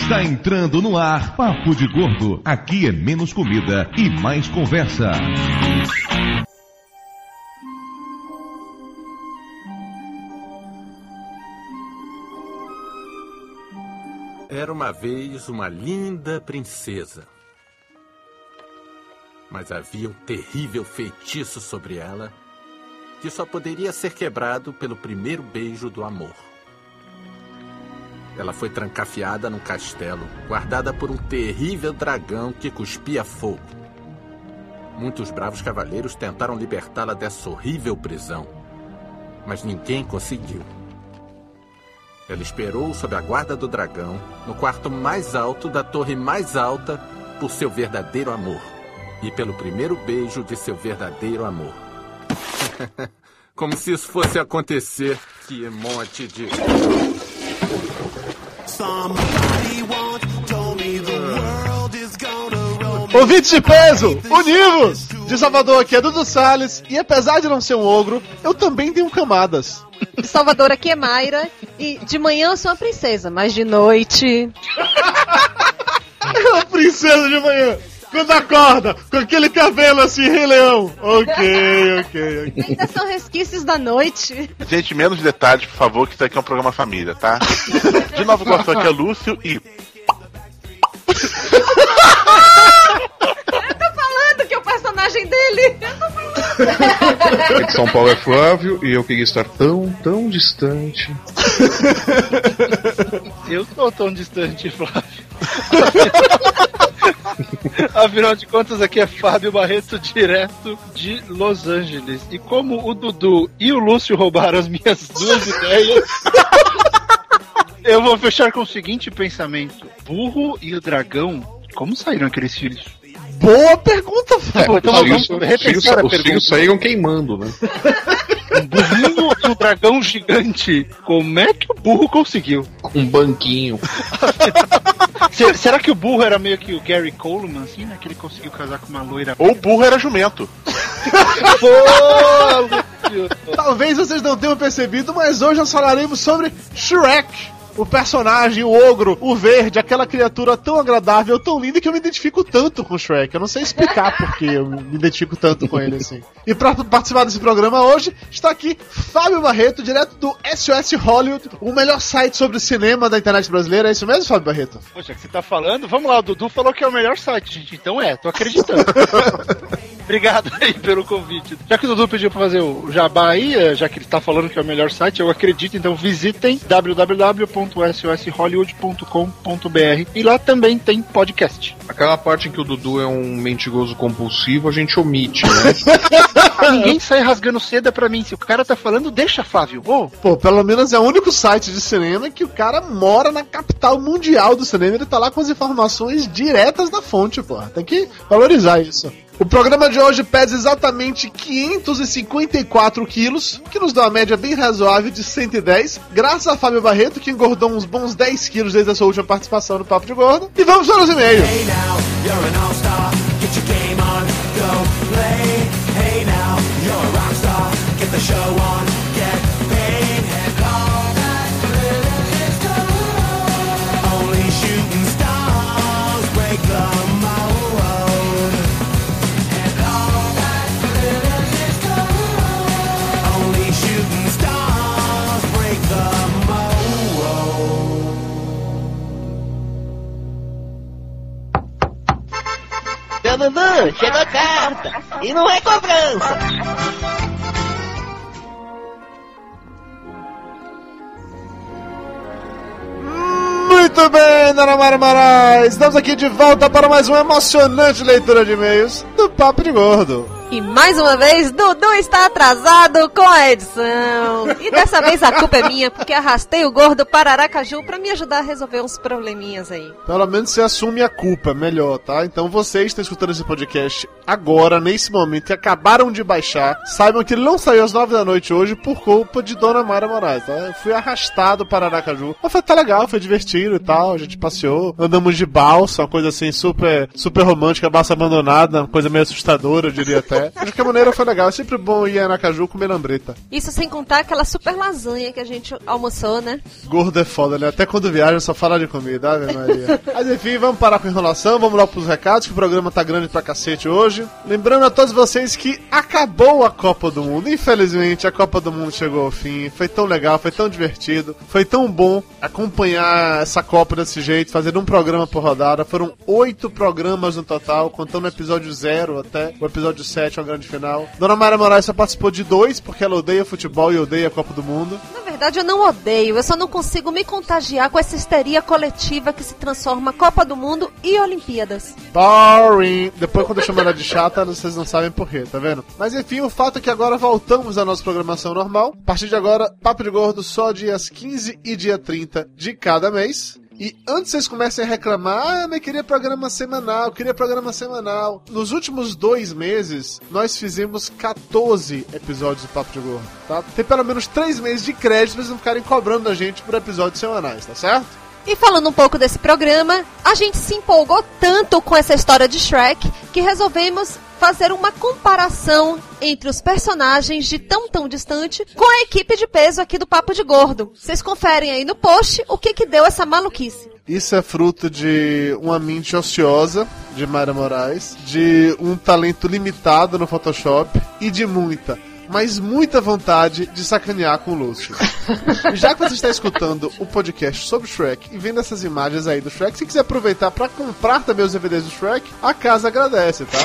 Está entrando no ar Papo de Gordo. Aqui é menos comida e mais conversa. Era uma vez uma linda princesa. Mas havia um terrível feitiço sobre ela que só poderia ser quebrado pelo primeiro beijo do amor. Ela foi trancafiada num castelo, guardada por um terrível dragão que cuspia fogo. Muitos bravos cavaleiros tentaram libertá-la dessa horrível prisão, mas ninguém conseguiu. Ela esperou sob a guarda do dragão, no quarto mais alto da torre mais alta, por seu verdadeiro amor e pelo primeiro beijo de seu verdadeiro amor. Como se isso fosse acontecer. Que monte de. Ouvintes de peso, univos! De Salvador aqui é Dudu Salles, e apesar de não ser um ogro, eu também tenho camadas. De Salvador aqui é Mayra, e de manhã eu sou uma princesa, mas de noite. É uma princesa de manhã! Quando acorda, com aquele cabelo assim, Rei Leão. Ok, ok, ok. Ainda são resquícios da noite. Gente, menos detalhes, por favor, que isso aqui é um programa família, tá? De novo, gosto aqui é Lúcio e. Eu tô falando que é o personagem dele. Eu tô falando. São Paulo é Flávio e eu queria estar tão, tão distante. Eu tô tão distante, Flávio. Afinal de contas, aqui é Fábio Barreto, direto de Los Angeles. E como o Dudu e o Lúcio roubaram as minhas duas ideias, eu vou fechar com o seguinte pensamento: Burro e o dragão, como saíram aqueles filhos? Boa pergunta, Fábio. Pô, então os vamos repensar a os pergunta. filhos saíram queimando, né? Um burrinho e um dragão gigante. Como é que o burro conseguiu? Um banquinho. Se- será que o burro era meio que o Gary Coleman, assim, né? Que ele conseguiu casar com uma loira? Ou burro era jumento. Pô. Talvez vocês não tenham percebido, mas hoje nós falaremos sobre Shrek. O personagem, o ogro, o verde, aquela criatura tão agradável, tão linda que eu me identifico tanto com o Shrek. Eu não sei explicar por que eu me identifico tanto com ele assim. E pra participar desse programa hoje, está aqui Fábio Barreto, direto do SOS Hollywood, o melhor site sobre cinema da internet brasileira. É isso mesmo, Fábio Barreto? Poxa, que você tá falando? Vamos lá, o Dudu falou que é o melhor site, gente. Então é, tô acreditando. Obrigado aí pelo convite. Já que o Dudu pediu pra fazer o jabá aí, eh, já que ele tá falando que é o melhor site, eu acredito, então visitem www.soshollywood.com.br e lá também tem podcast. Aquela parte em que o Dudu é um mentiroso compulsivo, a gente omite, né? Ninguém sai rasgando seda pra mim. Se o cara tá falando, deixa, Flávio. Ô, Pô, pelo menos é o único site de cinema que o cara mora na capital mundial do cinema. Ele tá lá com as informações diretas da fonte, pô. Tem que valorizar isso. O programa de hoje pesa exatamente 554 quilos, que nos dá uma média bem razoável de 110, graças a Fábio Barreto, que engordou uns bons 10 quilos desde a sua última participação no Papo de Gordo. E vamos para os e-mails. Seu Dudu, chegou a carta. E não é cobrança. Muito bem, Dona Mara. Estamos aqui de volta para mais uma emocionante leitura de e-mails do Papo de Gordo. E mais uma vez, Dudu está atrasado com a edição. E dessa vez a culpa é minha, porque arrastei o gordo para Aracaju para me ajudar a resolver uns probleminhas aí. Pelo menos você assume a culpa, melhor, tá? Então vocês estão escutando esse podcast agora, nesse momento, e acabaram de baixar, saibam que ele não saiu às nove da noite hoje por culpa de Dona Mara Moraes, tá? Eu fui arrastado para Aracaju. Mas foi tá legal, foi divertido e tal, a gente passeou, andamos de balsa, uma coisa assim super, super romântica, balsa abandonada, uma coisa meio assustadora, eu diria até. É, acho que a maneira foi legal. É sempre bom ir a Aracaju comer lambreta. Isso sem contar aquela super lasanha que a gente almoçou, né? Gordo é foda, né? Até quando viaja só fala de comida, Ave Maria. Mas enfim, vamos parar com enrolação, vamos lá pros recados, que o programa tá grande pra cacete hoje. Lembrando a todos vocês que acabou a Copa do Mundo. Infelizmente, a Copa do Mundo chegou ao fim. Foi tão legal, foi tão divertido, foi tão bom acompanhar essa Copa desse jeito, fazer um programa por rodada. Foram oito programas no total, contando o episódio zero até o episódio 7, a grande final. Dona Mara Moraes só participou de dois, porque ela odeia futebol e odeia a Copa do Mundo. Na verdade, eu não odeio, eu só não consigo me contagiar com essa histeria coletiva que se transforma Copa do Mundo e Olimpíadas. Boring. Depois, quando eu chamo ela de chata, vocês não sabem por quê, tá vendo? Mas enfim, o fato é que agora voltamos à nossa programação normal. A partir de agora, Papo de Gordo só dias 15 e dia 30 de cada mês. E antes vocês comecem a reclamar, ah, eu queria programa semanal, queria programa semanal. Nos últimos dois meses, nós fizemos 14 episódios do Papo de Gordo, tá? Tem pelo menos três meses de crédito pra vocês não ficarem cobrando a gente por episódios semanais, tá certo? E falando um pouco desse programa, a gente se empolgou tanto com essa história de Shrek que resolvemos fazer uma comparação entre os personagens de tão tão distante com a equipe de peso aqui do Papo de Gordo. Vocês conferem aí no post o que que deu essa maluquice. Isso é fruto de uma mente ociosa de Mayra Moraes, de um talento limitado no Photoshop e de muita, mas muita vontade de sacanear com o Lúcio. Já que você está escutando o podcast sobre Shrek e vendo essas imagens aí do Shrek, se quiser aproveitar para comprar também os DVDs do Shrek, a casa agradece, tá?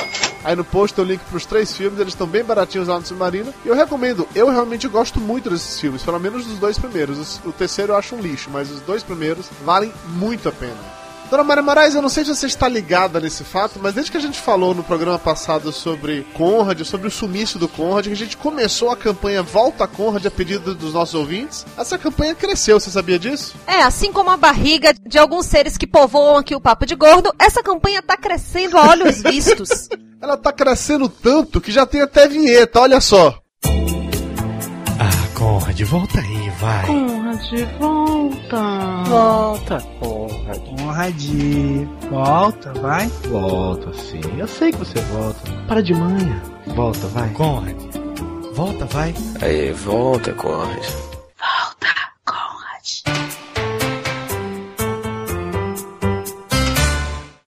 Aí no post tem o link pros três filmes, eles estão bem baratinhos lá no Submarino. E eu recomendo, eu realmente gosto muito desses filmes, pelo menos dos dois primeiros. O terceiro eu acho um lixo, mas os dois primeiros valem muito a pena. Dona Maria Moraes, eu não sei se você está ligada nesse fato, mas desde que a gente falou no programa passado sobre Conrad, sobre o sumiço do Conrad, que a gente começou a campanha Volta Conrad a pedido dos nossos ouvintes, essa campanha cresceu, você sabia disso? É, assim como a barriga de alguns seres que povoam aqui o Papo de Gordo, essa campanha tá crescendo a olhos vistos. Ela tá crescendo tanto que já tem até vinheta, olha só. Conrad, volta aí, vai. Conrad, volta. Volta, Conrad. Conrad, volta, vai. Volta, sim. Eu sei que você volta. Para de manhã. Volta, vai. Conrad, volta, vai. Aí, volta, Conrad. Volta, Conrad.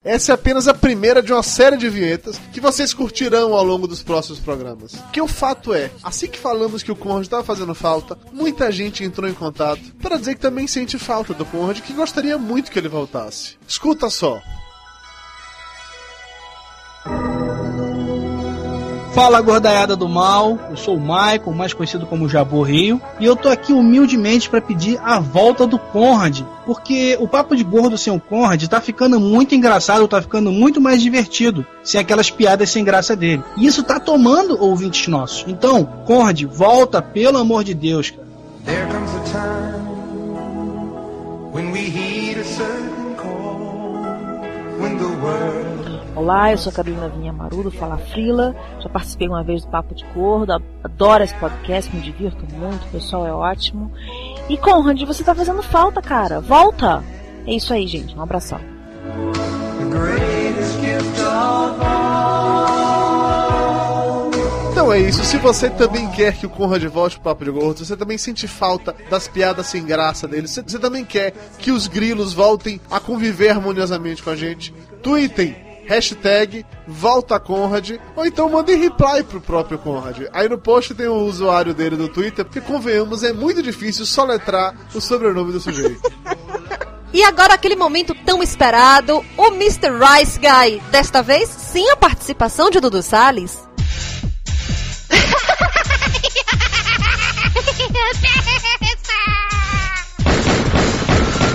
Essa é apenas a primeira de uma série de vinhetas que vocês curtirão ao longo dos próximos programas. Que o fato é, assim que falamos que o Conrad estava fazendo falta, muita gente entrou em contato para dizer que também sente falta do Conrad que gostaria muito que ele voltasse. Escuta só. Fala gordaiada do mal, eu sou o Michael, mais conhecido como Jabô Rio, e eu tô aqui humildemente para pedir a volta do Conrad, porque o papo de gordo sem o Conrad tá ficando muito engraçado, tá ficando muito mais divertido, sem aquelas piadas sem graça dele. E isso tá tomando ouvintes nossos. Então, Conrad, volta, pelo amor de Deus, cara. There comes a time when we heed a certain call, when the world Olá, eu sou a Carolina Vinha Marudo, fala Frila. Já participei uma vez do Papo de Gordo, adoro esse podcast, me divirto muito, o pessoal é ótimo. E Conrad, você tá fazendo falta, cara. Volta! É isso aí, gente. Um abração. Então é isso, se você também quer que o Conrad volte pro Papo de Gordo, você também sente falta das piadas sem graça dele, você, você também quer que os grilos voltem a conviver harmoniosamente com a gente, tweetem hashtag volta Conrad, ou então mandem reply pro próprio Conrad. Aí no post tem o usuário dele do Twitter, porque convenhamos, é muito difícil soletrar o sobrenome do sujeito. E agora aquele momento tão esperado, o Mr. Rice Guy. Desta vez, sem a participação de Dudu Salles.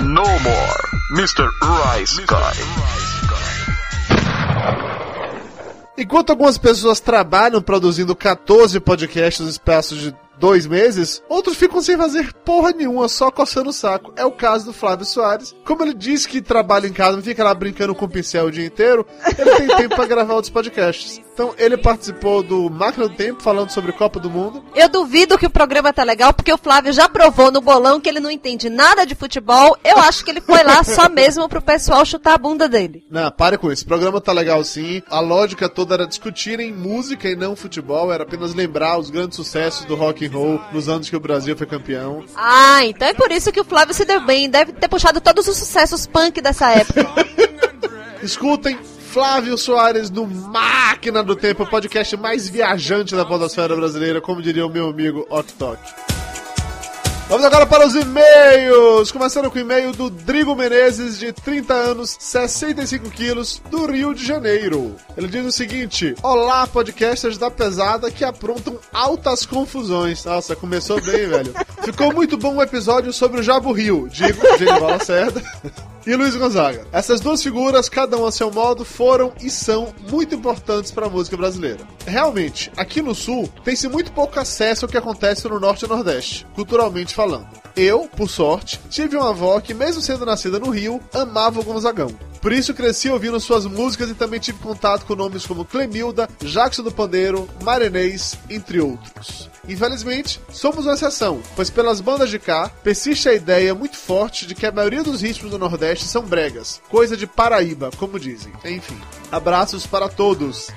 No more, Mr. Rice Guy. Enquanto algumas pessoas trabalham produzindo 14 podcasts no espaço de dois meses, outros ficam sem fazer porra nenhuma, só coçando o saco. É o caso do Flávio Soares. Como ele diz que trabalha em casa, não fica lá brincando com o pincel o dia inteiro, ele tem tempo para gravar outros podcasts. Então ele participou do Máquina do Tempo falando sobre Copa do Mundo. Eu duvido que o programa tá legal, porque o Flávio já provou no bolão que ele não entende nada de futebol. Eu acho que ele foi lá só mesmo pro pessoal chutar a bunda dele. Não, pare com isso. O programa tá legal sim. A lógica toda era discutirem música e não futebol. Era apenas lembrar os grandes sucessos do rock and roll nos anos que o Brasil foi campeão. Ah, então é por isso que o Flávio se deu bem. Deve ter puxado todos os sucessos punk dessa época. Escutem Flávio Soares no Máquina do Tempo, podcast mais viajante da podosfera brasileira, como diria o meu amigo Oktok. Vamos agora para os e-mails! Começando com o e-mail do Drigo Menezes, de 30 anos, 65 quilos, do Rio de Janeiro. Ele diz o seguinte: Olá, podcasters da pesada que aprontam altas confusões. Nossa, começou bem, velho. Ficou muito bom o episódio sobre o Jabo Rio, digo, Genival Lacerda. E Luiz Gonzaga. Essas duas figuras, cada um a seu modo, foram e são muito importantes para a música brasileira. Realmente, aqui no Sul, tem-se muito pouco acesso ao que acontece no Norte e Nordeste, culturalmente falando. Eu, por sorte, tive uma avó que, mesmo sendo nascida no Rio, amava o Gonzagão. Por isso cresci ouvindo suas músicas e também tive contato com nomes como Clemilda, Jackson do Pandeiro, Marenês, entre outros. Infelizmente, somos uma exceção, pois pelas bandas de cá, persiste a ideia muito forte de que a maioria dos ritmos do Nordeste são bregas, coisa de Paraíba, como dizem. Enfim, abraços para todos.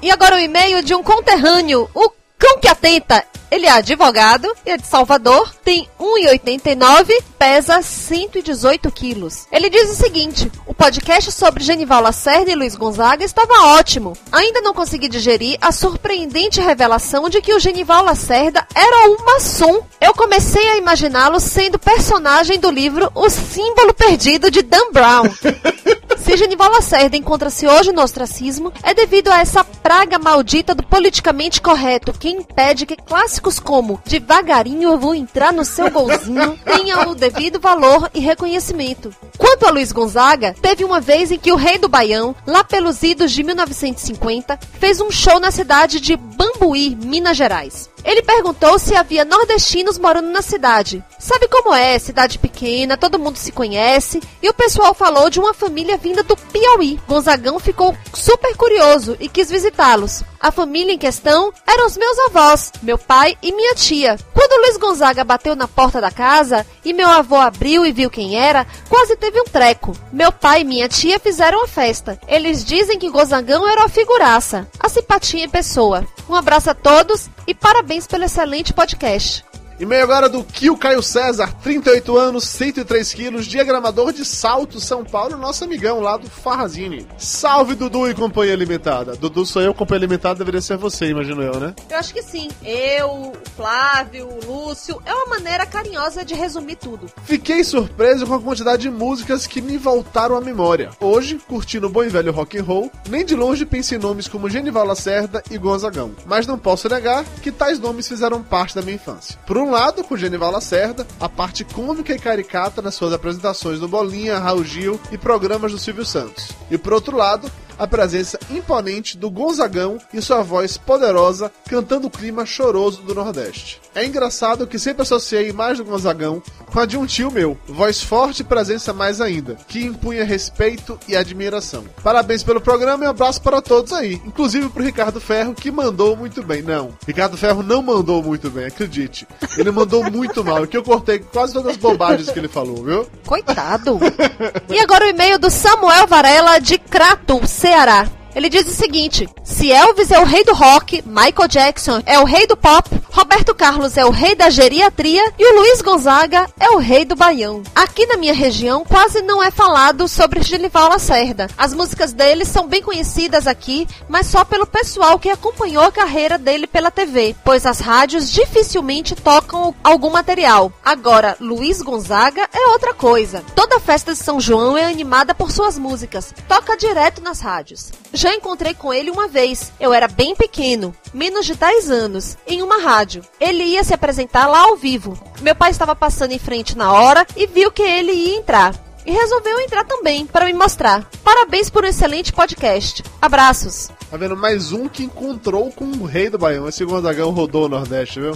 E agora o e-mail de um conterrâneo, o Cão que Atenta. Ele é advogado, é de Salvador, tem 1,89, pesa 118 quilos. Ele diz o seguinte: o podcast sobre Genival Lacerda e Luiz Gonzaga estava ótimo. Ainda não consegui digerir a surpreendente revelação de que o Genival Lacerda era um maçom. Eu comecei a imaginá-lo sendo personagem do livro O Símbolo Perdido de Dan Brown. Se Genival Lacerda encontra-se hoje no ostracismo, é devido a essa praga maldita do politicamente correto que impede que clássicos como Devagarinho eu vou entrar no seu golzinho tenham o devido valor e reconhecimento. Quanto a Luiz Gonzaga, teve uma vez em que o rei do Baião, lá pelos idos de 1950, fez um show na cidade de Bambuí, Minas Gerais. Ele perguntou se havia nordestinos morando na cidade. Sabe como é, cidade pequena, todo mundo se conhece, e o pessoal falou de uma família vinda do Piauí. Gonzagão ficou super curioso e quis visitá-los. A família em questão eram os meus avós, meu pai e minha tia. Quando Luiz Gonzaga bateu na porta da casa e meu avô abriu e viu quem era, quase teve um treco. Meu pai e minha tia fizeram a festa. Eles dizem que Gonzagão era uma figuraça, a simpatia em pessoa. Um abraço a todos e parabéns pelo excelente podcast. E-mail agora do Kio Caio César, 38 anos, 103 quilos, diagramador de Salto, São Paulo, nosso amigão lá do Farrazine. Salve Dudu e Companhia Limitada. Dudu sou eu, Companhia Limitada deveria ser você, imagino eu, né? Eu acho que sim. Eu, o Flávio, o Lúcio. É uma maneira carinhosa de resumir tudo. Fiquei surpreso com a quantidade de músicas que me voltaram à memória. Hoje, curtindo o bom e velho rock and roll, nem de longe pensei em nomes como Genival Lacerda e Gonzagão. Mas não posso negar que tais nomes fizeram parte da minha infância. Por um lado, com Genival Lacerda, a parte cômica e caricata nas suas apresentações do Bolinha, Raul Gil e programas do Silvio Santos. E por outro lado, a presença imponente do Gonzagão e sua voz poderosa cantando o clima choroso do Nordeste. É engraçado que sempre associei a imagem do Gonzagão com a de um tio meu, voz forte e presença mais ainda, que impunha respeito e admiração. Parabéns pelo programa e um abraço para todos aí, inclusive pro Ricardo Ferro, que mandou muito bem. Não, Ricardo Ferro não mandou muito bem, acredite. Ele mandou muito mal, que eu cortei quase todas as bobagens que ele falou, viu? Coitado. e agora o e-mail do Samuel Varela de Crato, Ceará. Ele diz o seguinte: se Elvis é o rei do rock, Michael Jackson é o rei do pop, Roberto Carlos é o rei da geriatria e o Luiz Gonzaga é o rei do baião. Aqui na minha região quase não é falado sobre Genival Lacerda. As músicas dele são bem conhecidas aqui, mas só pelo pessoal que acompanhou a carreira dele pela TV, pois as rádios dificilmente tocam algum material. Agora, Luiz Gonzaga é outra coisa. Toda festa de São João é animada por suas músicas, toca direto nas rádios. Já encontrei com ele uma vez. Eu era bem pequeno, menos de 10 anos, em uma rádio. Ele ia se apresentar lá ao vivo. Meu pai estava passando em frente na hora e viu que ele ia entrar. E resolveu entrar também para me mostrar. Parabéns por um excelente podcast. Abraços. Tá vendo? Mais um que encontrou com o rei do Baião. Esse Gonzagão rodou o Nordeste, viu?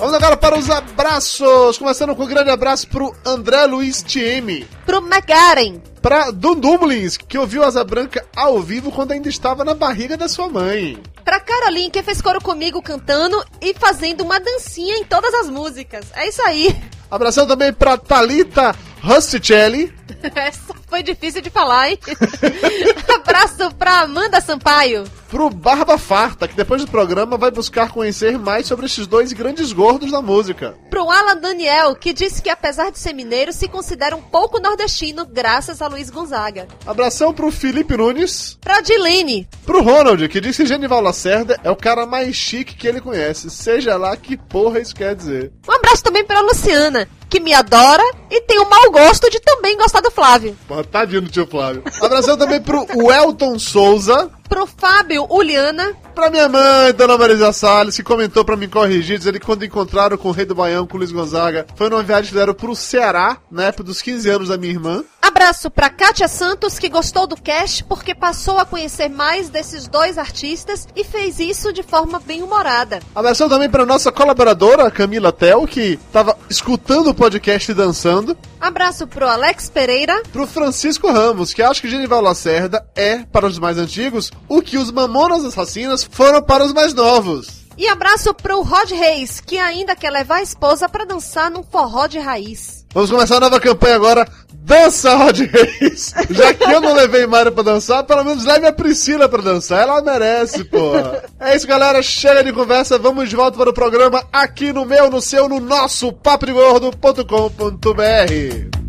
Vamos agora para os abraços. Começando com um grande abraço pro André Luiz TM. Pro McGaren. Pra Dundumblins, que ouviu Asa Branca ao vivo quando ainda estava na barriga da sua mãe. Pra Caroline, que fez coro comigo cantando e fazendo uma dancinha em todas as músicas. É isso aí. Abração também pra Thalita Rusticelli. Essa foi difícil de falar, hein? Abraço pra Amanda Sampaio. Pro Barba Farta, que depois do programa vai buscar conhecer mais sobre esses dois grandes gordos da música. Pro Alan Daniel, que disse que apesar de ser mineiro, se considera um pouco nordestino, graças a Luiz Gonzaga. Abração pro Felipe Nunes. Pra Dilene. Pro Ronald, que disse que Genival Lacerda é o cara mais chique que ele conhece. Seja lá que porra isso quer dizer. Um abraço também pra Luciana, que me adora e tem o mau gosto de também gostar do Flávio. Tadinho do tio Flávio. Abração também pro Welton Souza. Pro Fábio Uliana. Pra minha mãe, Dona Marisa Salles, que comentou pra me corrigir, dizendo que quando encontraram com o Rei do Baião, com o Luiz Gonzaga, foi numa viagem que fizeram pro Ceará, na época dos 15 anos da minha irmã. Abraço pra Kátia Santos, que gostou do cast porque passou a conhecer mais desses dois artistas e fez isso de forma bem humorada. Abração também pra nossa colaboradora, Camila Tel, que tava escutando o podcast e dançando. Abraço pro Alex Pereira. Pro Francisco Ramos, que acha que Genival Lacerda é, para os mais antigos, o que os Mamonas Assassinas foram para os mais novos. E abraço pro Rod Reis, que ainda quer levar a esposa pra dançar num forró de raiz. Vamos começar a nova campanha agora. Dança, Rod Reis! Já que eu não levei Mário pra dançar, pelo menos leve a Priscila pra dançar. Ela merece, porra. É isso, galera. Chega de conversa. Vamos de volta para o programa aqui no meu, no seu, no nosso paprigordo.com.br.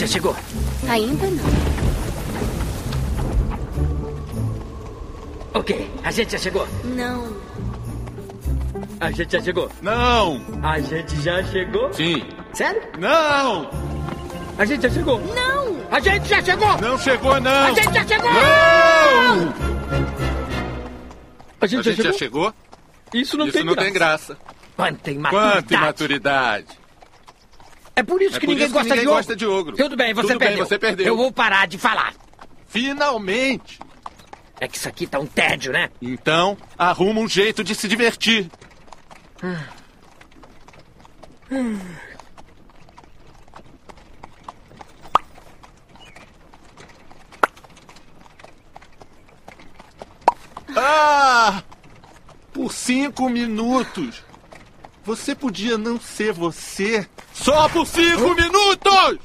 já chegou. Ainda não. Ok, a gente já chegou. Não. A gente já chegou. Não! A gente já chegou? Sim. Sério? Não! A gente já chegou? Não! A gente já chegou! Não chegou, não! A gente já chegou! Não! A gente, A gente já chegou? Isso não Isso tem não graça. tem graça. Quanta imaturidade. Quanta imaturidade. É por isso É que por ninguém, isso que gosta, ninguém de ogro. gosta de ogro. Tudo bem, você Tudo bem, perdeu. você perdeu. Eu vou parar de falar. Finalmente! É que isso aqui tá um tédio, né? Então, arruma um jeito de se divertir. Ah! Por cinco minutos! Você podia não ser você só por cinco minutos!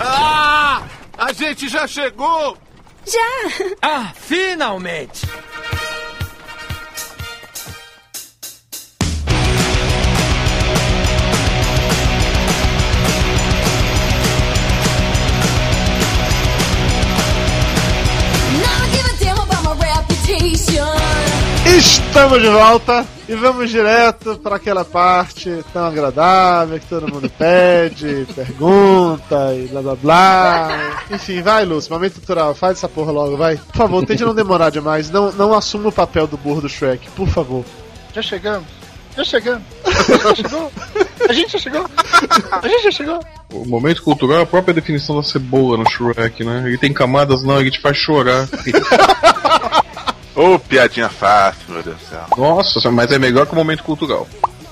Ah! A gente já chegou! Já! Ah, finalmente! Estamos de volta e vamos direto para aquela parte tão agradável que todo mundo pede, pergunta e blá blá blá. Enfim, vai, Lúcio, momento cultural, faz essa porra logo, vai. Por favor, tente não demorar demais, não, não assuma o papel do burro do Shrek, por favor. Já chegamos. Já chegamos. Já chegou. A gente já chegou. A gente já chegou. O momento cultural é a própria definição da cebola no Shrek, né? Ele tem camadas não, ele te faz chorar. Ô, piadinha fácil, meu Deus do céu. Nossa, mas é melhor que o momento cultural.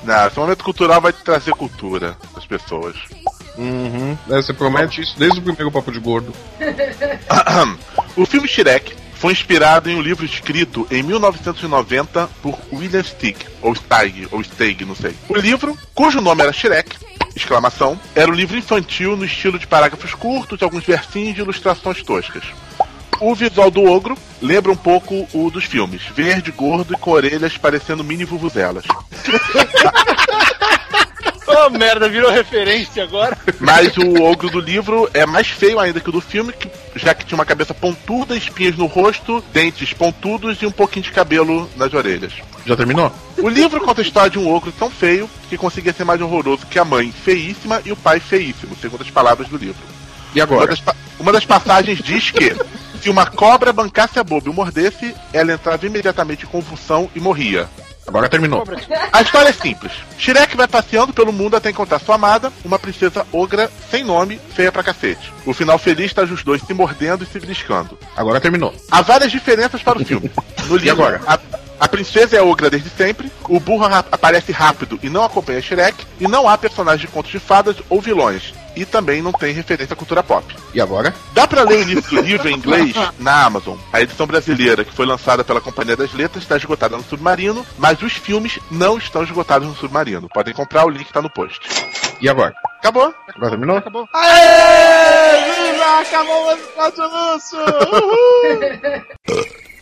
Não, esse momento cultural vai trazer cultura das pessoas. Uhum. É, você promete isso desde o primeiro papo de gordo. o filme Shrek foi inspirado em um livro escrito em 1990 por William Stig, ou Steig, ou Steig, não sei. O livro, cujo nome era Shrek, exclamação, era um livro infantil no estilo de parágrafos curtos, alguns versinhos de ilustrações toscas. O visual do ogro lembra um pouco o dos filmes, verde, gordo e com orelhas parecendo mini vuvuzelas. Ô, merda, virou referência agora. Mas o ogro do livro é mais feio ainda que o do filme, que- já que tinha uma cabeça pontuda, espinhas no rosto, dentes pontudos e um pouquinho de cabelo nas orelhas. Já terminou? O livro conta a história de um ogro tão feio que conseguia ser mais horroroso que a mãe feíssima e o pai feíssimo, segundo as palavras do livro. E Uma agora? das, pa- uma das passagens diz que se uma cobra bancasse a boba e o mordesse, ela entrava imediatamente em convulsão e morria. Agora terminou. A história é simples. Shrek vai passeando pelo mundo até encontrar sua amada, uma princesa ogra sem nome, feia pra cacete. O final feliz tá os dois se mordendo e se beliscando. Agora terminou. Há várias diferenças para o filme. No livro, agora? A, a princesa é ogra desde sempre, o burro aparece rápido e não acompanha Shrek, e não há personagens de contos de fadas ou vilões. E também não tem referência à cultura pop. E agora? Dá pra ler o início do livro em inglês na Amazon. A edição brasileira, que foi lançada pela Companhia das Letras, está esgotada no Submarino, mas os filmes não estão esgotados no Submarino. Podem comprar, o link tá no post. E agora? Acabou? Agora terminou? Acabou. Aê! Viva! Acabou o Lúcio! Uhul!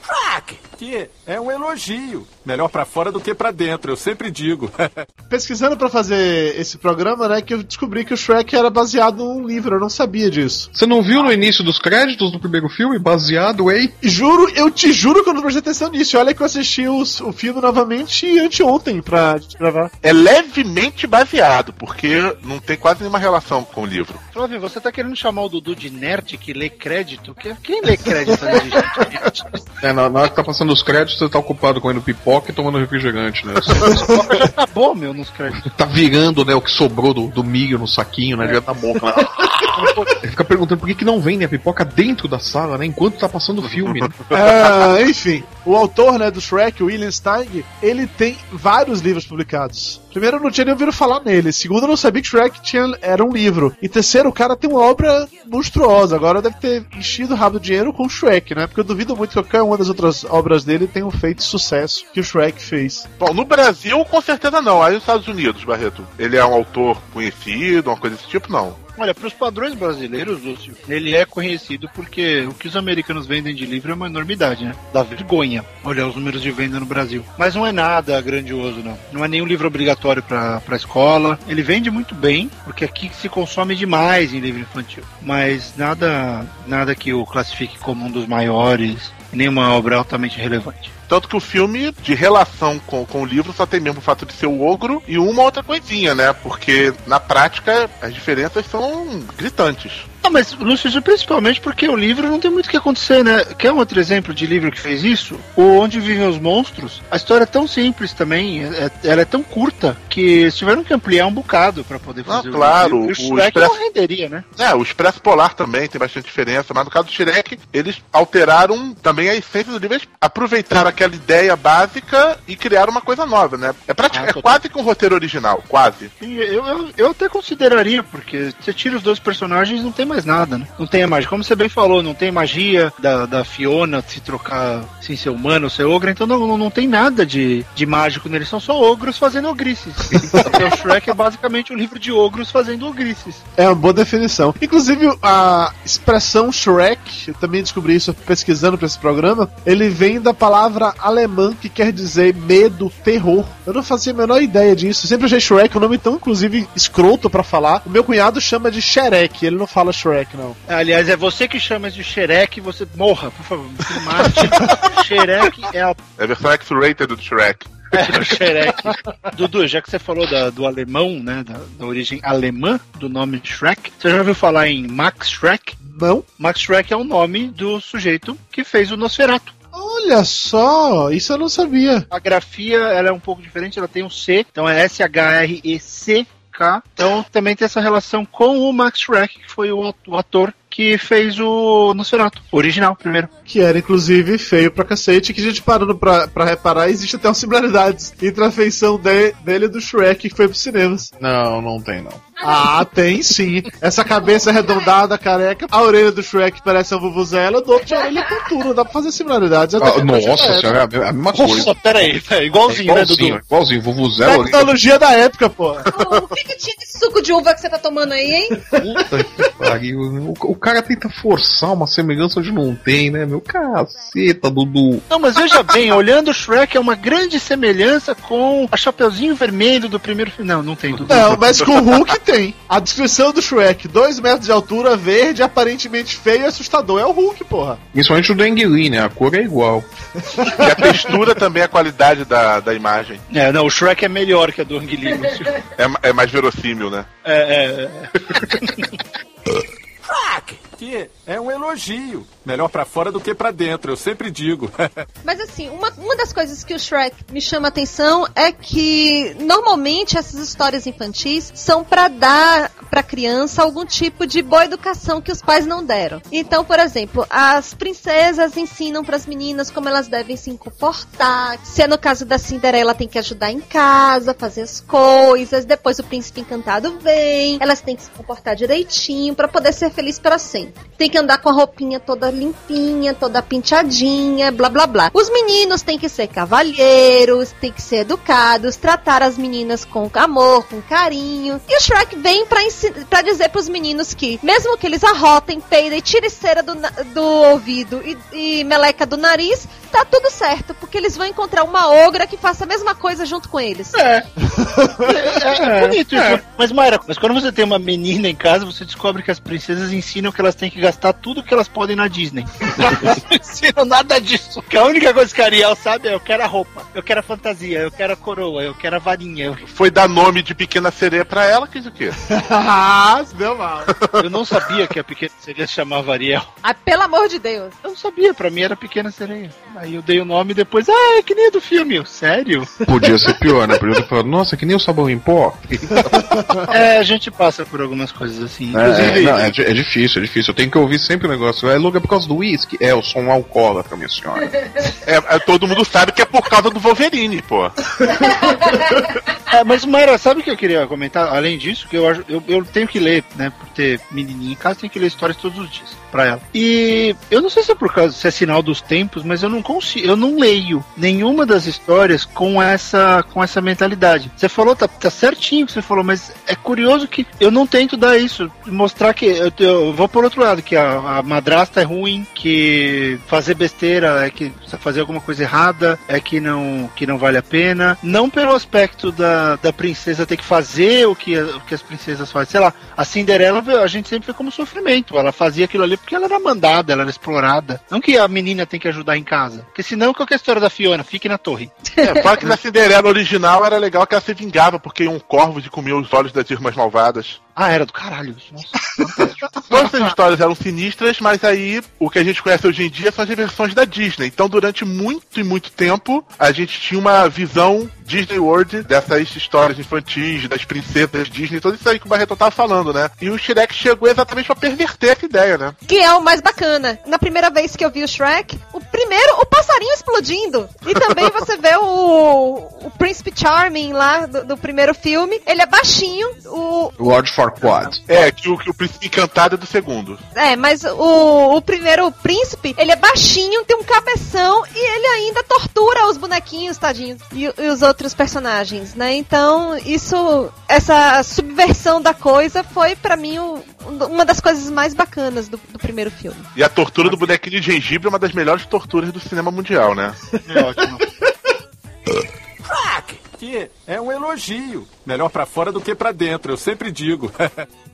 Que é um elogio. Melhor pra fora do que pra dentro, eu sempre digo. Pesquisando pra fazer esse programa, né, que eu descobri que o Shrek era baseado num livro, eu não sabia disso. Você não viu no início dos créditos do primeiro filme, baseado em. Juro, eu te juro que eu não prestei atenção nisso. Olha que eu assisti os- o filme novamente anteontem pra gente gravar. É levemente baseado, porque não tem quase nenhuma relação com o livro. Flávio, você tá querendo chamar o Dudu de nerd que lê crédito? Que- Quem lê crédito gente? É, na, na hora que tá passando os créditos, você tá ocupado comendo pipoca e tomando refrigerante, né? Pipoca já acabou, meu, nos créditos. tá virando, né, o que sobrou do, do milho no saquinho, né? Já tá bom, né? Ele fica perguntando por que, que não vendem a pipoca dentro da sala, né? Enquanto tá passando o filme, né? Ah, enfim, o autor né, do Shrek, o William Steig, ele tem vários livros publicados. Primeiro, eu não tinha nem ouvido falar nele. Segundo, eu não sabia que Shrek tinha, era um livro. E terceiro, o cara tem uma obra monstruosa. Agora deve ter enchido o rabo de dinheiro com o Shrek, né? Porque eu duvido muito que qualquer uma das outras obras dele tenha feito sucesso que o Shrek fez. Bom, no Brasil, com certeza não. Aí nos Estados Unidos, Barreto. Ele é um autor conhecido, uma coisa desse tipo, não. Olha, para os padrões brasileiros, Lúcio, ele é conhecido porque o que os americanos vendem de livro é uma enormidade, né? Dá vergonha olhar os números de venda no Brasil. Mas não é nada grandioso, não. Não é nenhum livro obrigatório para a escola. Ele vende muito bem, porque aqui se consome demais em livro infantil. Mas nada, nada que o classifique como um dos maiores, nenhuma obra altamente relevante. Tanto que o filme, de relação com, com o livro, só tem mesmo o fato de ser o ogro e uma outra coisinha, né? Porque na prática as diferenças são gritantes. Não, mas, Lúcio, isso principalmente porque o livro não tem muito o que acontecer, né? Quer um outro exemplo de livro que fez isso? O Onde Vivem os Monstros. A história é tão simples também, é- ela é tão curta, que eles tiveram que ampliar um bocado pra poder fazer Ah, claro, o o Shrek Expresso- não renderia, né? É, o Expresso Polar também tem bastante diferença, mas no caso do Shrek, eles alteraram também a essência do livro, aproveitaram aquela ideia básica e criaram uma coisa nova, né? É, pratic- Ah, é quase que um roteiro original, quase. Sim, eu, eu, eu até consideraria, porque você tira os dois personagens não tem mais nada, né? Não tem a magia. Como você bem falou, não tem magia da, da Fiona se trocar sem ser humano ou ser ogro, então não, não, não tem nada de, de mágico neles, são só ogros fazendo ogrices. O Shrek é basicamente um livro de ogros fazendo ogrices. É uma boa definição. Inclusive, a expressão Shrek, eu também descobri isso pesquisando pra esse programa, ele vem da palavra alemã que quer dizer medo, terror. Eu não fazia a menor ideia disso. Sempre achei Shrek um nome tão, inclusive, escroto pra falar. O meu cunhado chama de Shrek, ele não fala Shrek, não. Aliás, é você que chama de Shrek, você morra, por favor. Se mate. Shrek é a É a versão X-rated do Shrek. É, o Shrek. Dudu, já que você falou da- do alemão, né, da, da origem alemã do nome Shrek, você já ouviu falar em Max Shrek? Não. Max Shrek é o nome do sujeito que fez o Nosferatu. Olha só, isso eu não sabia. A grafia ela é um pouco diferente, ela tem um C, então é S-H-R-E-C-K. Então também tem essa relação com o Max Shrek, que foi o, o ator que fez o Nosferatu, original primeiro. Que era, inclusive, feio pra cacete, que a gente parando pra, pra reparar, existe até umas similaridades entre a feição de- dele e do Shrek que foi pros cinemas. Não, não tem não. Ah, tem sim. Essa cabeça arredondada, careca, a orelha do Shrek parece uma vuvuzela, do outro tinha orelha com tudo, dá pra fazer similaridades. até Ah, a nossa senhora, é a mesma coisa. Nossa, peraí, é igualzinho, É né, igualzinho, Dudu? igualzinho, vuvuzela. Tecnologia da época, pô. O que, que tinha de suco de uva que você tá tomando aí, hein? Puta que pariu. O, o cara tenta forçar uma semelhança onde não tem, né, meu? Caceta, Dudu. Não, mas veja bem, olhando o Shrek é uma grande semelhança com a Chapeuzinho Vermelho do primeiro filme. Não, não tem. Dudu. Não, mas com o Hulk tem. A descrição do Shrek, 2 metros de altura, verde, aparentemente feio e assustador. É o Hulk, porra. Principalmente o Deng Li, né? A cor é igual. E a textura também, a qualidade da, da imagem. É, não, o Shrek é melhor que a do Ang Lee. É, é mais verossímil, né? É, é, é. Crack! Que é um elogio. Melhor pra fora do que pra dentro, eu sempre digo. Mas assim, uma, uma das coisas que o Shrek me chama atenção é que normalmente essas histórias infantis são pra dar pra criança algum tipo de boa educação que os pais não deram. Então, por exemplo, as princesas ensinam pras meninas como elas devem se comportar. Se é no caso da Cinderela, tem que ajudar em casa, fazer as coisas. Depois o príncipe encantado vem. Elas têm que se comportar direitinho pra poder ser feliz para sempre. Tem que andar com a roupinha toda limpinha, toda penteadinha, blá blá blá. Os meninos têm que ser cavalheiros, têm que ser educados, tratar as meninas com amor, com carinho. E o Shrek vem pra, pra dizer pros meninos que, mesmo que eles arrotem, peidem, tirem cera do, do ouvido e, e meleca do nariz, tá tudo certo, porque eles vão encontrar uma ogra que faça a mesma coisa junto com eles. É. É, é bonito isso. Mas, Mayra, mas quando você tem uma menina em casa, você descobre que as princesas ensinam que elas têm que gastar tudo que elas podem na Disney. Elas não ensinam nada disso. Que a única coisa que a Ariel sabe é eu quero a roupa, eu quero a fantasia, eu quero a coroa, eu quero a varinha. Foi dar nome de pequena sereia pra ela, quis o quê? ah, se deu mal. eu não sabia que a pequena sereia se chamava Ariel. Ah, pelo amor de Deus. Eu não sabia, pra mim era pequena sereia. Aí eu dei o nome e depois, ah, é que nem do filme. Eu, Sério? Podia ser pior, né? Podia ter falado, nossa, que nem o sabão em pó. É, a gente passa por algumas coisas assim. É, Inclusive, não, é, é difícil, é difícil. Eu tenho que ouvir sempre o negócio. É logo é por causa do uísque? É, eu sou um alcoólatra, minha senhora. É, é, todo mundo sabe que é por causa do Wolverine, pô. É, mas Mayra, sabe o que eu queria comentar? Além disso, que eu, acho- eu, eu tenho que ler, né? Por ter menininha em casa, tenho que ler histórias todos os dias pra ela. E eu não sei se é por causa, se é sinal dos tempos, mas eu não consigo, eu não leio nenhuma das histórias com essa, com essa mentalidade. Você falou, tá, tá certinho que você falou, mas é curioso que eu não tento dar isso, mostrar que eu, eu vou por outro lado, que a, a madrasta é ruim, que fazer besteira é que fazer alguma coisa errada é que não, que não vale a pena. Não pelo aspecto da, da princesa ter que fazer o que, o que as princesas fazem. Sei lá, a Cinderela a gente sempre vê como sofrimento. Ela fazia aquilo ali porque ela era mandada, ela era explorada. Não que a menina tem que ajudar em casa. Porque senão, qual que é a história da Fiona? Fique na torre. É, fala que na Cinderela original era legal que ela se vingava porque iam corvos e comiam os olhos das irmãs malvadas. Ah, era do caralho isso. Nossa. Todas essas histórias eram sinistras, mas aí o que a gente conhece hoje em dia são as versões da Disney. Então, durante muito e muito tempo, a gente tinha uma visão Disney World dessas histórias infantis, das princesas Disney, tudo isso aí que o Barreto tava falando, né? E o Shrek chegou exatamente pra perverter essa ideia, né? Que é o mais bacana. Na primeira vez que eu vi o Shrek, o primeiro, o passarinho explodindo. E também você vê o, o Príncipe Charming lá do, do primeiro filme. Ele é baixinho, o. Lord Farquaad. É, que o, que o Príncipe Encantado é do segundo. É, mas o, o primeiro príncipe, ele é baixinho, tem um cabeção e ele ainda tortura os bonequinhos, tadinho, e, e os outros personagens, né? Então, isso, essa subversão da coisa foi pra mim o- uma das coisas mais bacanas do, do primeiro filme. E a tortura do bonequinho de gengibre é uma das melhores torturas do cinema mundial, né? É ótimo. Crack! Que é um elogio. Melhor pra fora do que pra dentro, eu sempre digo.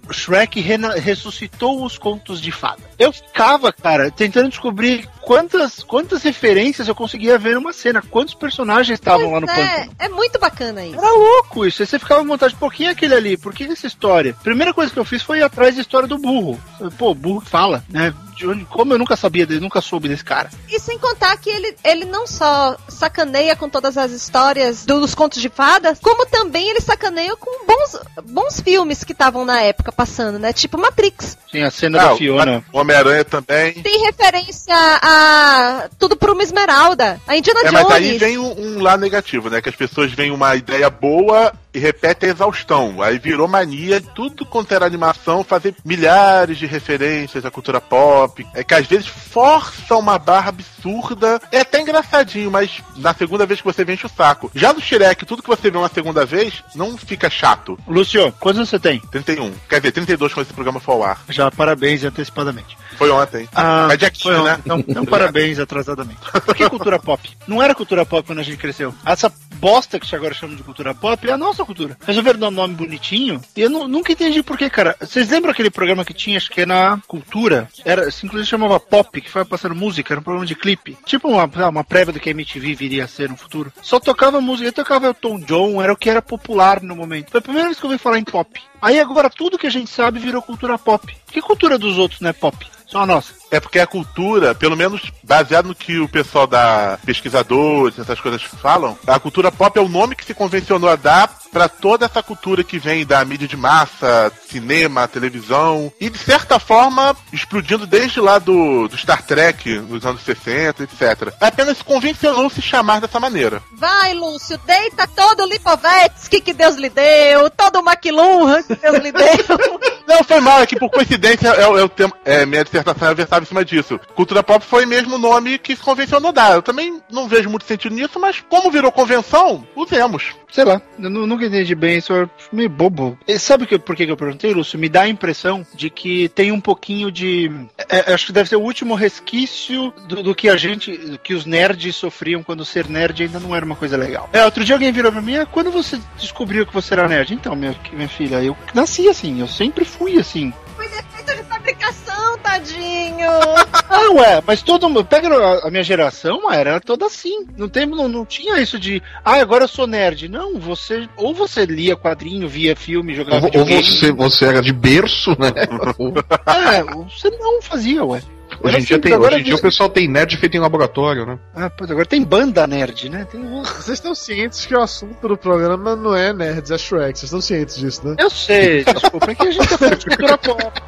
O Shrek rena- ressuscitou os contos de fada. Eu ficava, cara, tentando descobrir quantas, quantas referências eu conseguia ver numa cena, quantos personagens estavam lá no é, pântano. é muito bacana isso. Era louco isso. Aí você ficava à vontade, por que aquele ali? Por que essa história? Primeira coisa que eu fiz foi ir atrás da história do burro. Pô, o burro fala, né? De onde- como eu nunca sabia dele, nunca soube desse cara. E sem contar que ele, ele não só sacaneia com todas as histórias dos contos de fadas, como também ele sacaneia com bons, bons filmes que estavam na época passando, né? Tipo Matrix. Tem a cena Ah, da o- Fiona. Homem-Aranha também. Tem referência a Tudo por uma Esmeralda, a Indiana É, mas Jones. aí vem um, um lado negativo, né? Que as pessoas veem uma ideia boa e repetem a exaustão. Aí virou mania, tudo quanto era animação, fazer milhares de referências à cultura pop. É que às vezes força uma barra absurda. É até engraçadinho, mas na segunda vez que você vê enche o saco. Já no Shrek, tudo que você vê uma segunda vez, não fica chato. Lúcio, quantos você tem? 31. Quer dizer, 32 quando esse programa for ao ar. Já parabéns antecipadamente. Foi ontem. Ah, Mas foi né? ontem. Então, então parabéns atrasadamente. Por que cultura pop? Não era cultura pop quando a gente cresceu. Essa bosta que agora chamam de cultura pop é a nossa cultura. Resolveram dar um nome bonitinho e eu nu- nunca entendi por quê, cara. Vocês lembram aquele programa que tinha, acho que é na cultura? Era, inclusive chamava Pop, que foi passando música, era um programa de clipe. Tipo uma, uma prévia do que a MTV viria a ser no futuro. Só tocava música, eu tocava Elton John, era o que era popular no momento. Foi a primeira vez que eu ouvi falar em pop. Aí agora tudo que a gente sabe virou cultura pop. Que cultura dos outros não é pop? Só a nossa. É porque a cultura, pelo menos baseado no que o pessoal da pesquisadores, essas coisas falam, a cultura pop é o nome que se convencionou a dar para toda essa cultura que vem da mídia de massa, cinema, televisão, e de certa forma explodindo desde lá do, do Star Trek, nos anos 60, etc. Apenas convencionou se chamar dessa maneira. Vai, Lúcio, deita todo o Lipovetsky que Deus lhe deu, todo o McLuhan que Deus lhe deu. Não, foi mal, é que por coincidência é, o- é o tema, é, minha dissertação é versada em cima disso. Cultura pop foi mesmo o nome que se convencionou dar. Eu também não vejo muito sentido nisso, mas como virou convenção, usemos. Sei lá, nu- nunca entendi bem, isso é meio bobo. E sabe que, por que que eu perguntei, Lúcio? Me dá a impressão de que tem um pouquinho de. é, acho que deve ser o último resquício do, do que a gente. do que os nerds sofriam quando ser nerd ainda não era uma coisa legal. É, outro dia alguém virou pra mim, ah, quando você descobriu que você era nerd? Então, minha, minha filha, eu nasci assim, eu sempre fui assim. Foi defeito de fabricação, tadinho. Ah, ué, mas todo mundo. Pega a, minha geração, era toda assim. Não, tem, não, não tinha isso de. Ah, agora eu sou nerd. Não, você. Ou você lia quadrinho, via filme, jogava Ou, ou você, você era de berço, né? É, você não fazia, ué. Hoje em dia, tem, hoje em dia o pessoal tem nerd feito em laboratório, né? Ah, pois agora tem banda nerd, né? Tem Vocês estão cientes que o assunto do programa não é nerds, é Shrek. Vocês estão cientes disso, né? Eu sei, desculpa, é que a gente tá falando de cultura pop.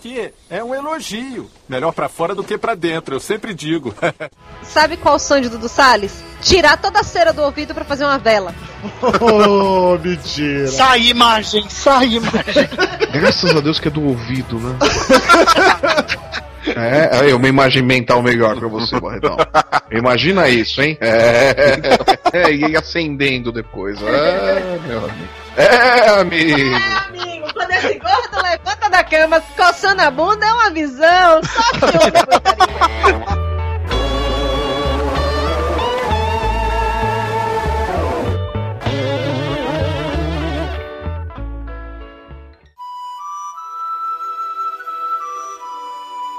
Que é um elogio. Melhor pra fora do que pra dentro, eu sempre digo. Sabe qual o sonho de Dudu Salles? Tirar toda a cera do ouvido pra fazer uma vela. oh, mentira. Sai imagem, sai imagem. Graças a Deus que é do ouvido, né? É, aí, uma imagem mental melhor pra você, Barretão. Imagina isso, hein? É, é, e acendendo depois. É, meu amigo. É, amigo. Amigo, quando esse gordo levanta da cama coçando a bunda é uma visão. Só que eu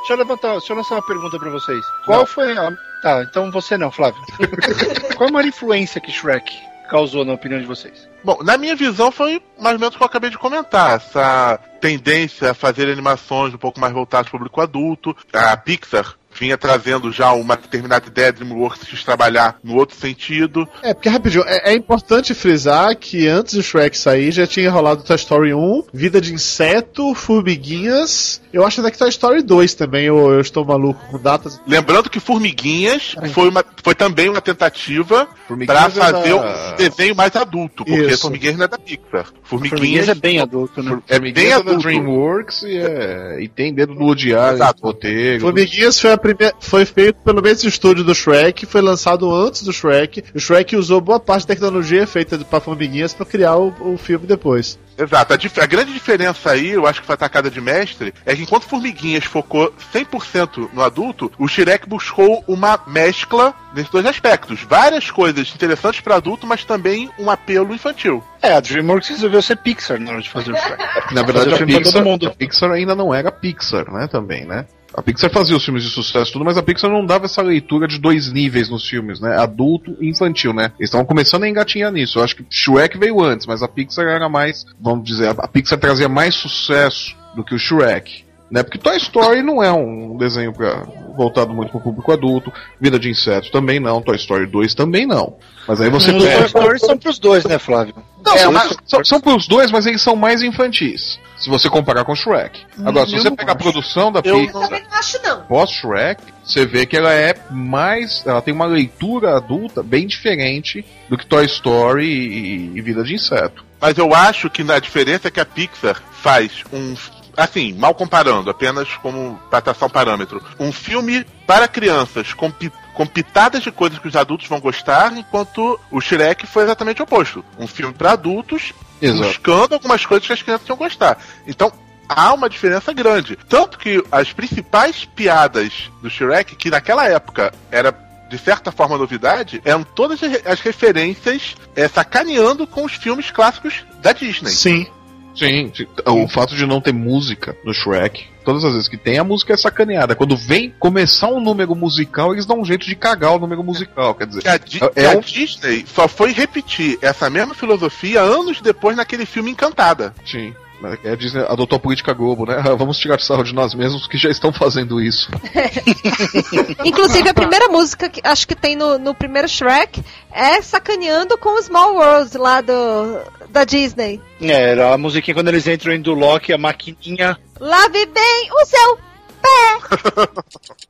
Deixa eu levantar, deixa eu lançar uma pergunta pra vocês. Qual foi a. Tá, então você não, Flávio. Qual a maior influência que Shrek causou na opinião de vocês? Bom, na minha visão foi mais ou menos o que eu acabei de comentar. Essa tendência a fazer animações um pouco mais voltadas para o público adulto. A Pixar vinha trazendo já uma determinada ideia de DreamWorks quis trabalhar no outro sentido. É, porque rapidinho, é, é importante frisar que antes do Shrek sair já tinha rolado Toy Story 1, Vida de Inseto, Formiguinhas. Eu acho até que Toy Story 2 também, ou eu estou maluco com datas. Lembrando que Formiguinhas foi, uma, foi também uma tentativa para é fazer da- um desenho mais adulto, porque Isso. Formiguinhas não é da Pixar. Formiguinhas, Formiguinhas é bem adulto, né? é Formiguinhas bem é da adulto. DreamWorks e, é, e tem dedo do Woody Allen, Exato. roteiro. Formiguinhas foi, a primeira, foi feito pelo mesmo estúdio do Shrek, foi lançado antes do Shrek. O Shrek usou boa parte da tecnologia feita para Formiguinhas para criar o, o filme depois. Exato. A, dif- a grande diferença aí, eu acho que foi atacada de mestre, é que enquanto Formiguinhas focou 100% no adulto, o Shrek buscou uma mescla nesses dois aspectos. Várias coisas interessantes para adulto, mas também um apelo infantil. É, a DreamWorks resolveu ser Pixar na hora de fazer o Shrek. Na verdade, a Pixar, todo mundo. a Pixar ainda não era Pixar, né? Também, né? A Pixar fazia os filmes de sucesso tudo, mas a Pixar não dava essa leitura de dois níveis nos filmes, né? Adulto e infantil, né? Eles estavam começando a engatinhar nisso. Eu acho que Shrek veio antes, mas a Pixar era mais, vamos dizer, a Pixar trazia mais sucesso do que o Shrek. Né? Porque Toy Story não é um desenho pra, voltado muito pro público adulto, Vida de Insetos também não, Toy Story 2 também não. Mas aí você Os pega- Toy Story são pros dois, né, Flávio? não, É, são, mas- são, são pros dois, mas eles são mais infantis. Se você comparar com Shrek. Agora, se eu você pegar a produção da Eu Pixar também não acho, não. pós-Shrek, você vê que ela é mais. Ela tem uma leitura adulta bem diferente do que Toy Story e, e Vida de Inseto. Mas eu acho que a diferença é que a Pixar faz um. Assim, mal comparando, apenas como para traçar um parâmetro. Um filme para crianças com, com pitadas de coisas que os adultos vão gostar, enquanto o Shrek foi exatamente o oposto. Um filme para adultos, Exato. buscando algumas coisas que as crianças iam gostar. Então, há uma diferença grande. Tanto que as principais piadas do Shrek, que naquela época era de certa forma, novidade, eram todas as referências é, sacaneando com os filmes clássicos da Disney. Sim. Sim, sim. o fato de não ter música no Shrek, todas as vezes que tem, a música é sacaneada. Quando vem começar um número musical, eles dão um jeito de cagar o número musical, quer dizer. A, Di- é a um- Disney só foi repetir essa mesma filosofia anos depois naquele filme Encantada. Sim. É, a Disney adotou a política Globo, né? Vamos tirar sarro de nós mesmos que já estão fazendo isso. Inclusive, a primeira música que acho que tem no, no primeiro Shrek é sacaneando com o Small World lá do, da Disney. É, era a musiquinha quando eles entram em do Loki, a maquininha. Lave bem o seu pé.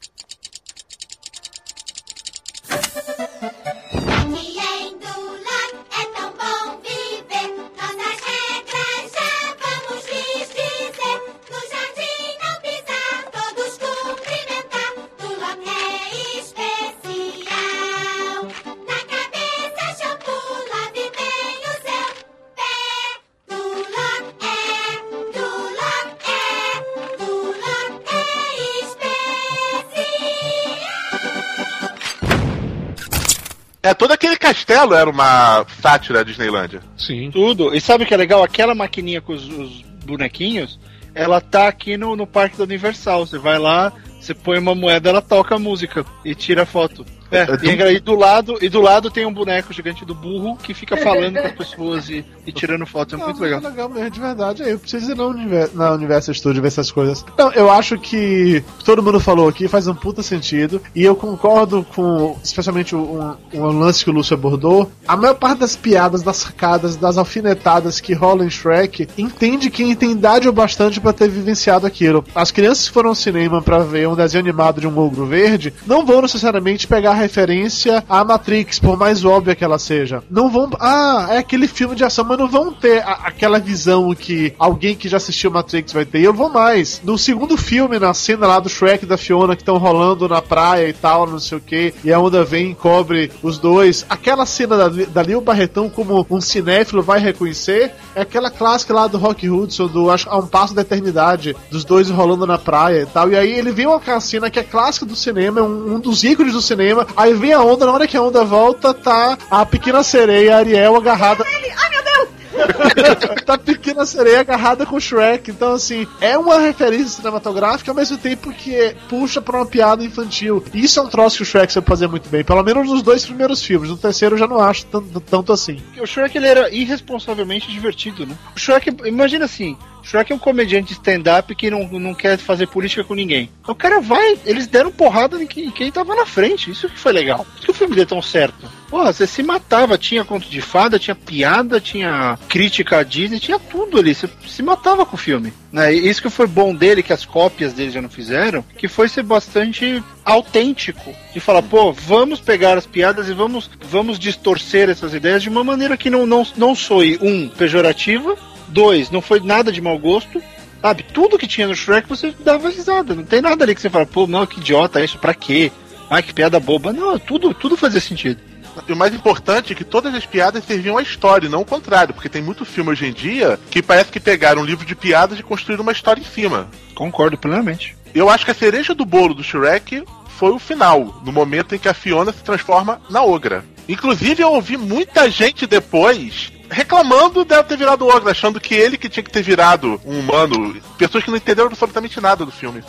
castelo era uma sátira da Disneylândia. Sim. Tudo. E sabe o que é legal? Aquela maquininha com os, os bonequinhos, ela tá aqui no, no Parque da Universal. Você vai lá, você põe uma moeda, ela toca a música e tira a foto. É, e, e do lado, e do lado tem um boneco gigante do burro que fica falando com as pessoas e, e tirando foto. É muito legal. legal mesmo, de verdade. Eu preciso ir na, Univer na Universal Studio ver essas coisas. Não, eu acho que todo mundo falou aqui faz um puta sentido. E eu concordo com, especialmente um, um lance que o Lúcio abordou. A maior parte das piadas, das sacadas, das alfinetadas que rolam em Shrek entende quem tem idade o bastante pra ter vivenciado aquilo. As crianças que foram ao cinema pra ver um desenho animado de um ogro verde não vão necessariamente pegar referência à Matrix, por mais óbvia que ela seja. Não vão. Ah, é aquele filme de ação, mas não vão ter a- aquela visão que alguém que já assistiu Matrix vai ter. E eu vou mais. No segundo filme, na cena lá do Shrek e da Fiona que estão rolando na praia e tal, não sei o que, e a onda vem e cobre os dois. Aquela cena da, dali o Barretão, como um cinéfilo, vai reconhecer. É aquela clássica lá do Rock Hudson, do acho, A um Passo da Eternidade, dos dois rolando na praia e tal. E aí ele vê uma cena que é clássica do cinema, é um, um dos ícones do cinema. Aí vem a onda, na hora que a onda volta, tá a pequena sereia Ariel agarrada. Ai, meu Deus! tá a pequena sereia agarrada com o Shrek. Então, assim, é uma referência cinematográfica ao mesmo tempo que puxa pra uma piada infantil. E isso é um troço que o Shrek sabe fazer muito bem. Pelo menos nos dois primeiros filmes. No terceiro eu já não acho tanto, tanto assim. O Shrek ele era irresponsavelmente divertido, né? O Shrek, imagina assim, Shrek é um comediante stand-up que não, não quer fazer política com ninguém. O cara vai, eles deram porrada em quem, em quem tava na frente. Isso que foi legal. Por que o filme deu tão certo. Porra, você se matava, tinha conto de fada, tinha piada, tinha crítica à Disney, tinha tudo ali. Você se matava com o filme. Né? E isso que foi bom dele, que as cópias dele já não fizeram, que foi ser bastante autêntico. De falar, pô, vamos pegar as piadas e vamos, vamos distorcer essas ideias de uma maneira que não, não, não soe, um, pejorativa, dois, não foi nada de mau gosto. Sabe, tudo que tinha no Shrek você dava risada. Não tem nada ali que você fala, pô, não, que idiota isso, pra quê? Ai, que piada boba. Não, tudo, tudo fazia sentido. E o mais importante é que todas as piadas serviam à história, não o contrário, porque tem muito filme hoje em dia que parece que pegaram um livro de piadas e construíram uma história em cima. Concordo plenamente. Eu acho que a cereja do bolo do Shrek foi o final, no momento em que a Fiona se transforma na ogra. Inclusive, eu ouvi muita gente depois reclamando dela ter virado ogra, achando que ele que tinha que ter virado um humano. Pessoas que não entenderam absolutamente nada do filme.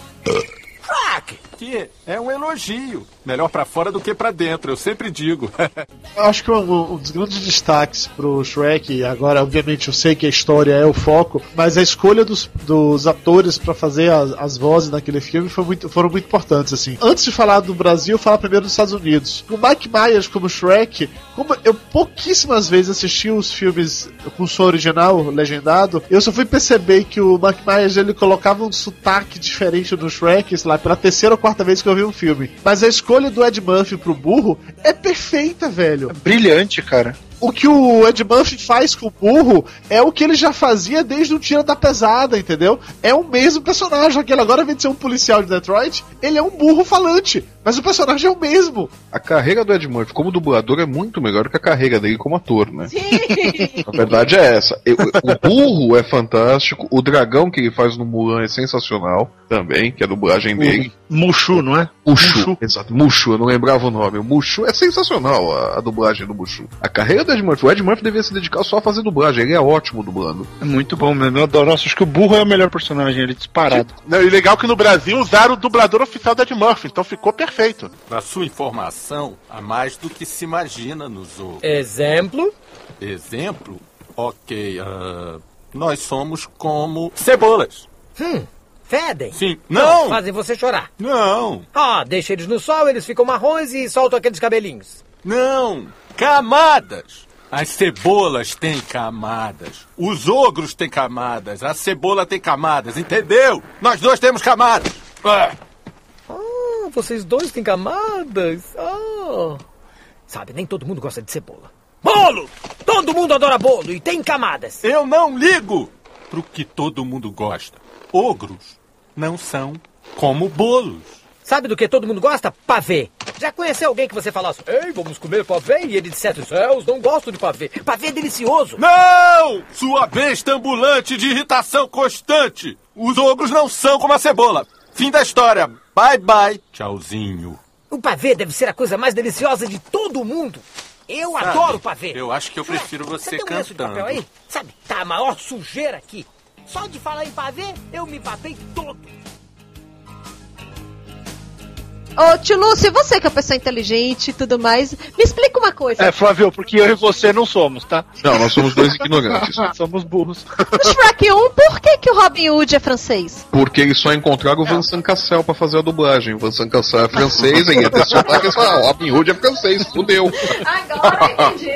Crack! Que é um elogio. Melhor pra fora do que pra dentro, eu sempre digo. Eu acho que um, um dos grandes destaques pro Shrek, e agora obviamente eu sei que a história é o foco, mas a escolha dos, dos atores pra fazer as, as vozes naquele filme foi muito, foram muito importantes, assim. Antes de falar do Brasil, falar primeiro dos Estados Unidos. O Mike Myers como Shrek, como eu pouquíssimas vezes assisti os filmes com som original, legendado, eu só fui perceber que o Mike Myers ele colocava um sotaque diferente no Shrek, sei lá, pela terceira ou quarta vez que eu vi um filme. Mas a escolha do Ed Murphy pro burro é perfeita, velho. Brilhante, cara. O que o Ed Murphy faz com o burro é o que ele já fazia desde o Tira da Pesada, entendeu? É o mesmo personagem. Aquele agora, invés de ser um policial de Detroit, ele é um burro falante. Mas o personagem é o mesmo. A carreira do Ed Murphy como dublador é muito melhor que a carreira dele como ator, né? A verdade é essa. O burro é fantástico, o dragão que ele faz no Mulan é sensacional também, que é a dublagem dele. Mushu, não é? Mushu. Exato, Mushu, eu não lembrava o nome. O Mushu é sensacional, a, a dublagem do Mushu. A carreira do Ed Murphy, o Ed Murphy devia se dedicar só a fazer dublagem, ele é ótimo dublando. É muito bom mesmo. Eu adoro. Nossa, acho que o burro é o melhor personagem, ele disparado. Não, e legal que no Brasil usaram o dublador oficial da Ed Murphy, então ficou perfeito. Para sua informação, há mais do que se imagina no zoo. Exemplo? Exemplo? Ok, ah, nós somos como cebolas. Hum, fedem. Sim. Não! Fazem você chorar. Não! Ah, deixa eles no sol, eles ficam marrons e soltam aqueles cabelinhos. Não! Camadas! As cebolas têm camadas. Os ogros têm camadas. A cebola tem camadas, entendeu? Nós dois temos camadas. Ah. Ah, vocês dois têm camadas. Ah. Sabe, nem todo mundo gosta de cebola. Bolo! Todo mundo adora bolo e tem camadas. Eu não ligo pro que todo mundo gosta. Ogros não são como bolos. Sabe do que todo mundo gosta? Pavê. Já conheceu alguém que você falasse, ei, vamos comer pavê? E ele dissesse, céus, não gosto de pavê. Pavê é delicioso. Não! Sua besta ambulante de irritação constante. Os ogros não são como a cebola. Fim da história. Bye bye. Tchauzinho. O pavê deve ser a coisa mais deliciosa de todo mundo. Eu Sabe, adoro pavê. Eu acho que eu prefiro você, tem um lenço de cantando. papel aí? Sabe, tá a maior sujeira aqui. Só de falar em pavê, eu me papei todo. Ô, tio Lúcio, você que é uma pessoa inteligente e tudo mais, me explica uma coisa. É, Flávio, porque eu e você não somos, tá? Não, nós somos dois ignorantes. somos burros. No Shrek 1, por que, que o Robin Hood é francês? Porque eles só encontraram o Vincent Cassel pra fazer a dublagem. O Vincent Cassel é francês, e ia ter sotaque, eles falaram, ah, Robin Hood é francês, fudeu.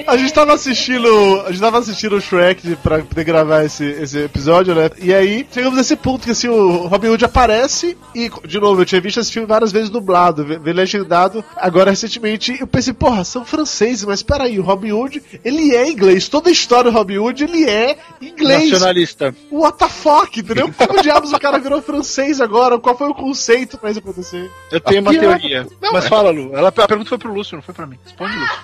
A gente tava assistindo. A gente tava assistindo o Shrek pra poder gravar esse, esse episódio, né? E aí chegamos nesse ponto que assim, o Robin Hood aparece e, de novo, eu tinha visto esse filme várias vezes dublado, ve- ve- legendado, agora recentemente. Eu pensei, porra, são franceses, mas peraí, o Robin Hood, ele é inglês. Toda a história do Robin Hood, ele é inglês. Nacionalista. What the fuck, entendeu? Como diabos o cara virou francês agora? Qual foi o conceito pra isso acontecer? Eu tenho uma Aqui é- teoria. Não, Mas é- fala, Lu. Ela, a pergunta foi pro Lúcio, não foi pra mim. Responde, Lúcio.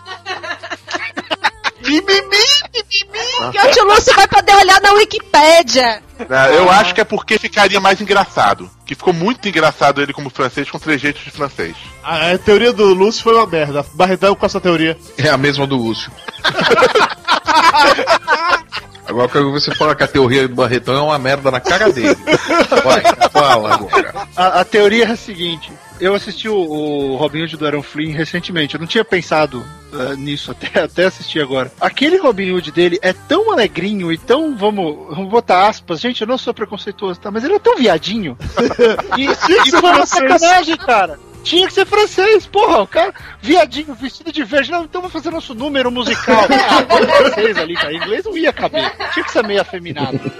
Que o tio Lúcio vai poder olhar na Wikipédia. É, Eu acho que é porque ficaria mais engraçado. Que ficou muito engraçado ele como francês com trejeitos de francês. A, a teoria do Lúcio foi uma merda. Barretão com essa teoria. É a mesma do Lúcio. Agora eu quero você falar que a teoria do Barretão é uma merda na cara dele. Vai, fala agora. A, a teoria é a seguinte: eu assisti o, o Robin Hood do Aaron Flynn recentemente. Eu não tinha pensado eh, nisso até, até assistir agora. Aquele Robin Hood dele é tão alegrinho e tão, vamos, vamos botar aspas, gente, eu não sou preconceituoso, tá? Mas ele é tão viadinho. e Tinha que e ser foi uma francês. sacanagem, cara. Tinha que ser francês, porra, o cara, viadinho, vestido de verde. Não, então vamos fazer nosso número musical. Ah, francês ali, cara. Inglês não ia caber. Tinha que ser meio afeminado. Do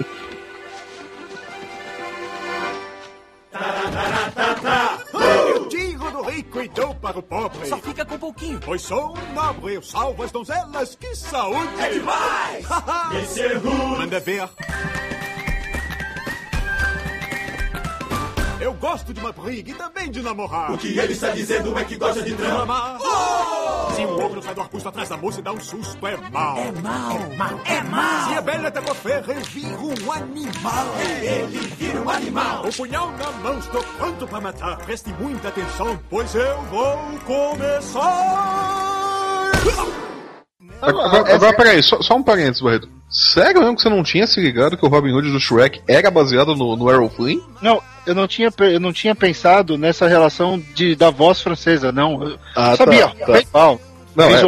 rico e dou para o pobre. Só fica com pouquinho. Pois sou um nobre, eu salvo as donzelas, que saúde! É demais! Esse é! Manda ver. Eu gosto de uma briga e também de namorar. O que ele está dizendo é que gosta de drama. Se um ogro sai do arbusto atrás da moça e dá um susto, é mal. É mal, mal, é mal. Se a bela tá com a ferra, eu viro um animal. Ele vira um animal. O punhal na mão, estou pronto para matar. Preste muita atenção, pois eu vou começar. Agora, agora peraí, só, só um parênteses, Barreto. Sério mesmo que você não tinha se ligado que o Robin Hood do Shrek era baseado no, no Errol Flynn? Não, eu não tinha, eu não tinha pensado nessa relação de, da voz francesa, não. Eu Ah, sabia, tá, tá. Não, é,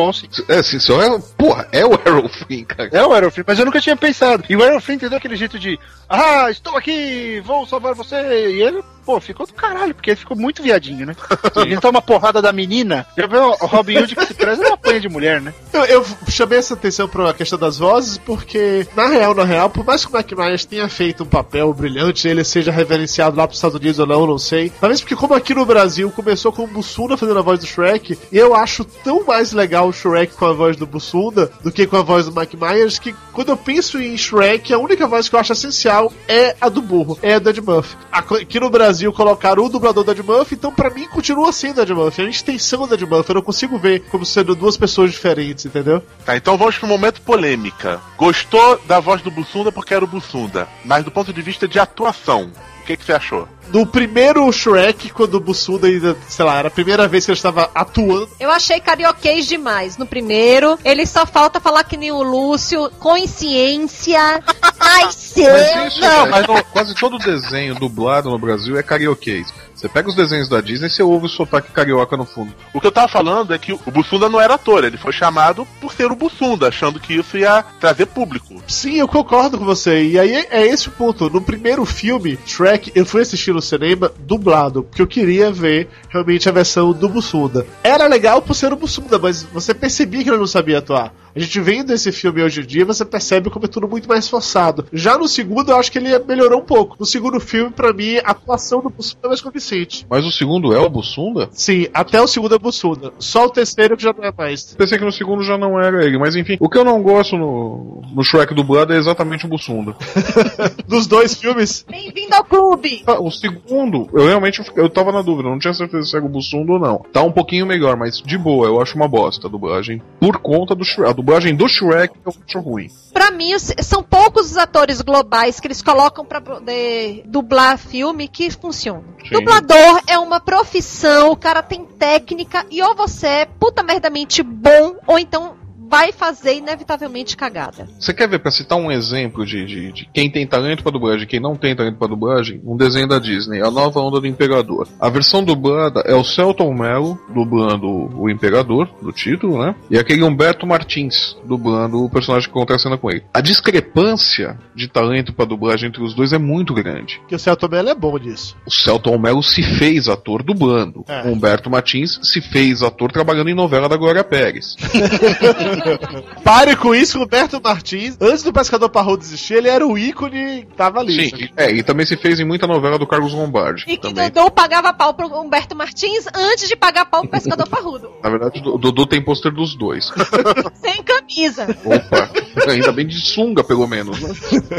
é, sim, só é, porra, é o Errol Flynn, cara. É o Aeroflynn, mas eu nunca tinha pensado. E o Aeroflynn entendeu aquele jeito de Ah, estou aqui, vou salvar você. E ele pô, ficou do caralho, porque ele ficou muito viadinho, né? Ele toma porrada da menina. Já viu o Robin Hood que se preza é uma apanha de mulher, né? Eu, eu chamei essa atenção pra questão das vozes, porque, na real, na real, por mais que o Mike Myers tenha feito um papel brilhante, ele seja reverenciado lá pros Estados Unidos ou não, não sei. Talvez porque, como aqui no Brasil, começou com o Bussunda fazendo a voz do Shrek, e eu acho tão mais legal o Shrek com a voz do Bussunda do que com a voz do Mike Myers, que quando eu penso em Shrek, a única voz que eu acho essencial é a do burro, é a do Ed Murphy. Aqui no Brasil colocaram o dublador do Ed então pra mim continua sendo Ed Murphy. A extensão do Ed Murphy, eu não consigo ver como sendo duas pessoas diferentes, entendeu? Tá, então vamos pro momento polêmica. Gostou da voz do Bussunda porque era o Bussunda, mas do ponto de vista de atuação, o que, que você achou? No primeiro Shrek, quando o Bussunda ainda, sei lá, era a primeira vez que ele estava atuando. Eu achei carioquês demais no primeiro. Ele só falta falar que nem o Lúcio, consciência. Ai, seu. Mas isso, não, mas no- quase todo desenho dublado no Brasil é carioquês. Você pega os desenhos da Disney e você ouve o sotaque carioca no fundo. O que eu tava falando é que o Bussunda não era ator, ele foi chamado por ser o Bussunda, achando que isso ia trazer público. Sim, eu concordo com você. E aí é esse o ponto. No primeiro filme, Shrek, eu fui assistir no cinema dublado, porque eu queria ver realmente a versão do Bussunda. Era legal por ser o Bussunda, mas você percebia que ele não sabia atuar. A gente vendo esse filme hoje em dia, você percebe como é tudo muito mais forçado. Já no segundo, eu acho que ele melhorou um pouco. No segundo filme, pra mim, a atuação do Bussunda é mais convincente. Mas o segundo é o Bussunda? Sim, até o segundo é Bussunda. Só o terceiro que já não é mais. Pensei que no segundo já não era ele, mas enfim. O que eu não gosto no, no Shrek dublado é exatamente o Bussunda. Dos dois filmes. Bem-vindo ao clube! Ah, O segundo, eu realmente eu tava na dúvida, não tinha certeza se era o Bussunda ou não. Tá um pouquinho melhor, mas de boa, eu acho uma bosta a dublagem. Por conta do Shrek. Dublagem do Shrek eu acho ruim. Pra mim, são poucos os atores globais que eles colocam pra poder dublar filme que funcionam. Sim. Dublador é uma profissão, o cara tem técnica e ou você é puta merdamente bom, ou então vai fazer inevitavelmente cagada. Você quer ver, pra citar um exemplo de, de, de quem tem talento pra dublagem e quem não tem talento pra dublagem? Um desenho da Disney, A Nova Onda do Imperador. A versão dublada é o Celton Mello dublando o Imperador, do título, né? E aquele Humberto Martins dublando o personagem que contracena com ele. A discrepância de talento pra dublagem entre os dois é muito grande. Que o Celton Mello é bom disso. O Celton Mello se fez ator dublando. É. O Humberto Martins se fez ator trabalhando em novela da Glória Pérez. Pare com isso, Roberto Martins. Antes do Pescador Parrudo existir, ele era o ícone que tava ali. Sim, é, e também se fez em muita novela do Carlos Lombardi. E que. Dodô pagava pau pro Humberto Martins antes de pagar pau pro Pescador Parrudo. Na verdade, o Dodô tem pôster dos dois. Sem camisa. Opa, ainda bem de sunga, pelo menos, né?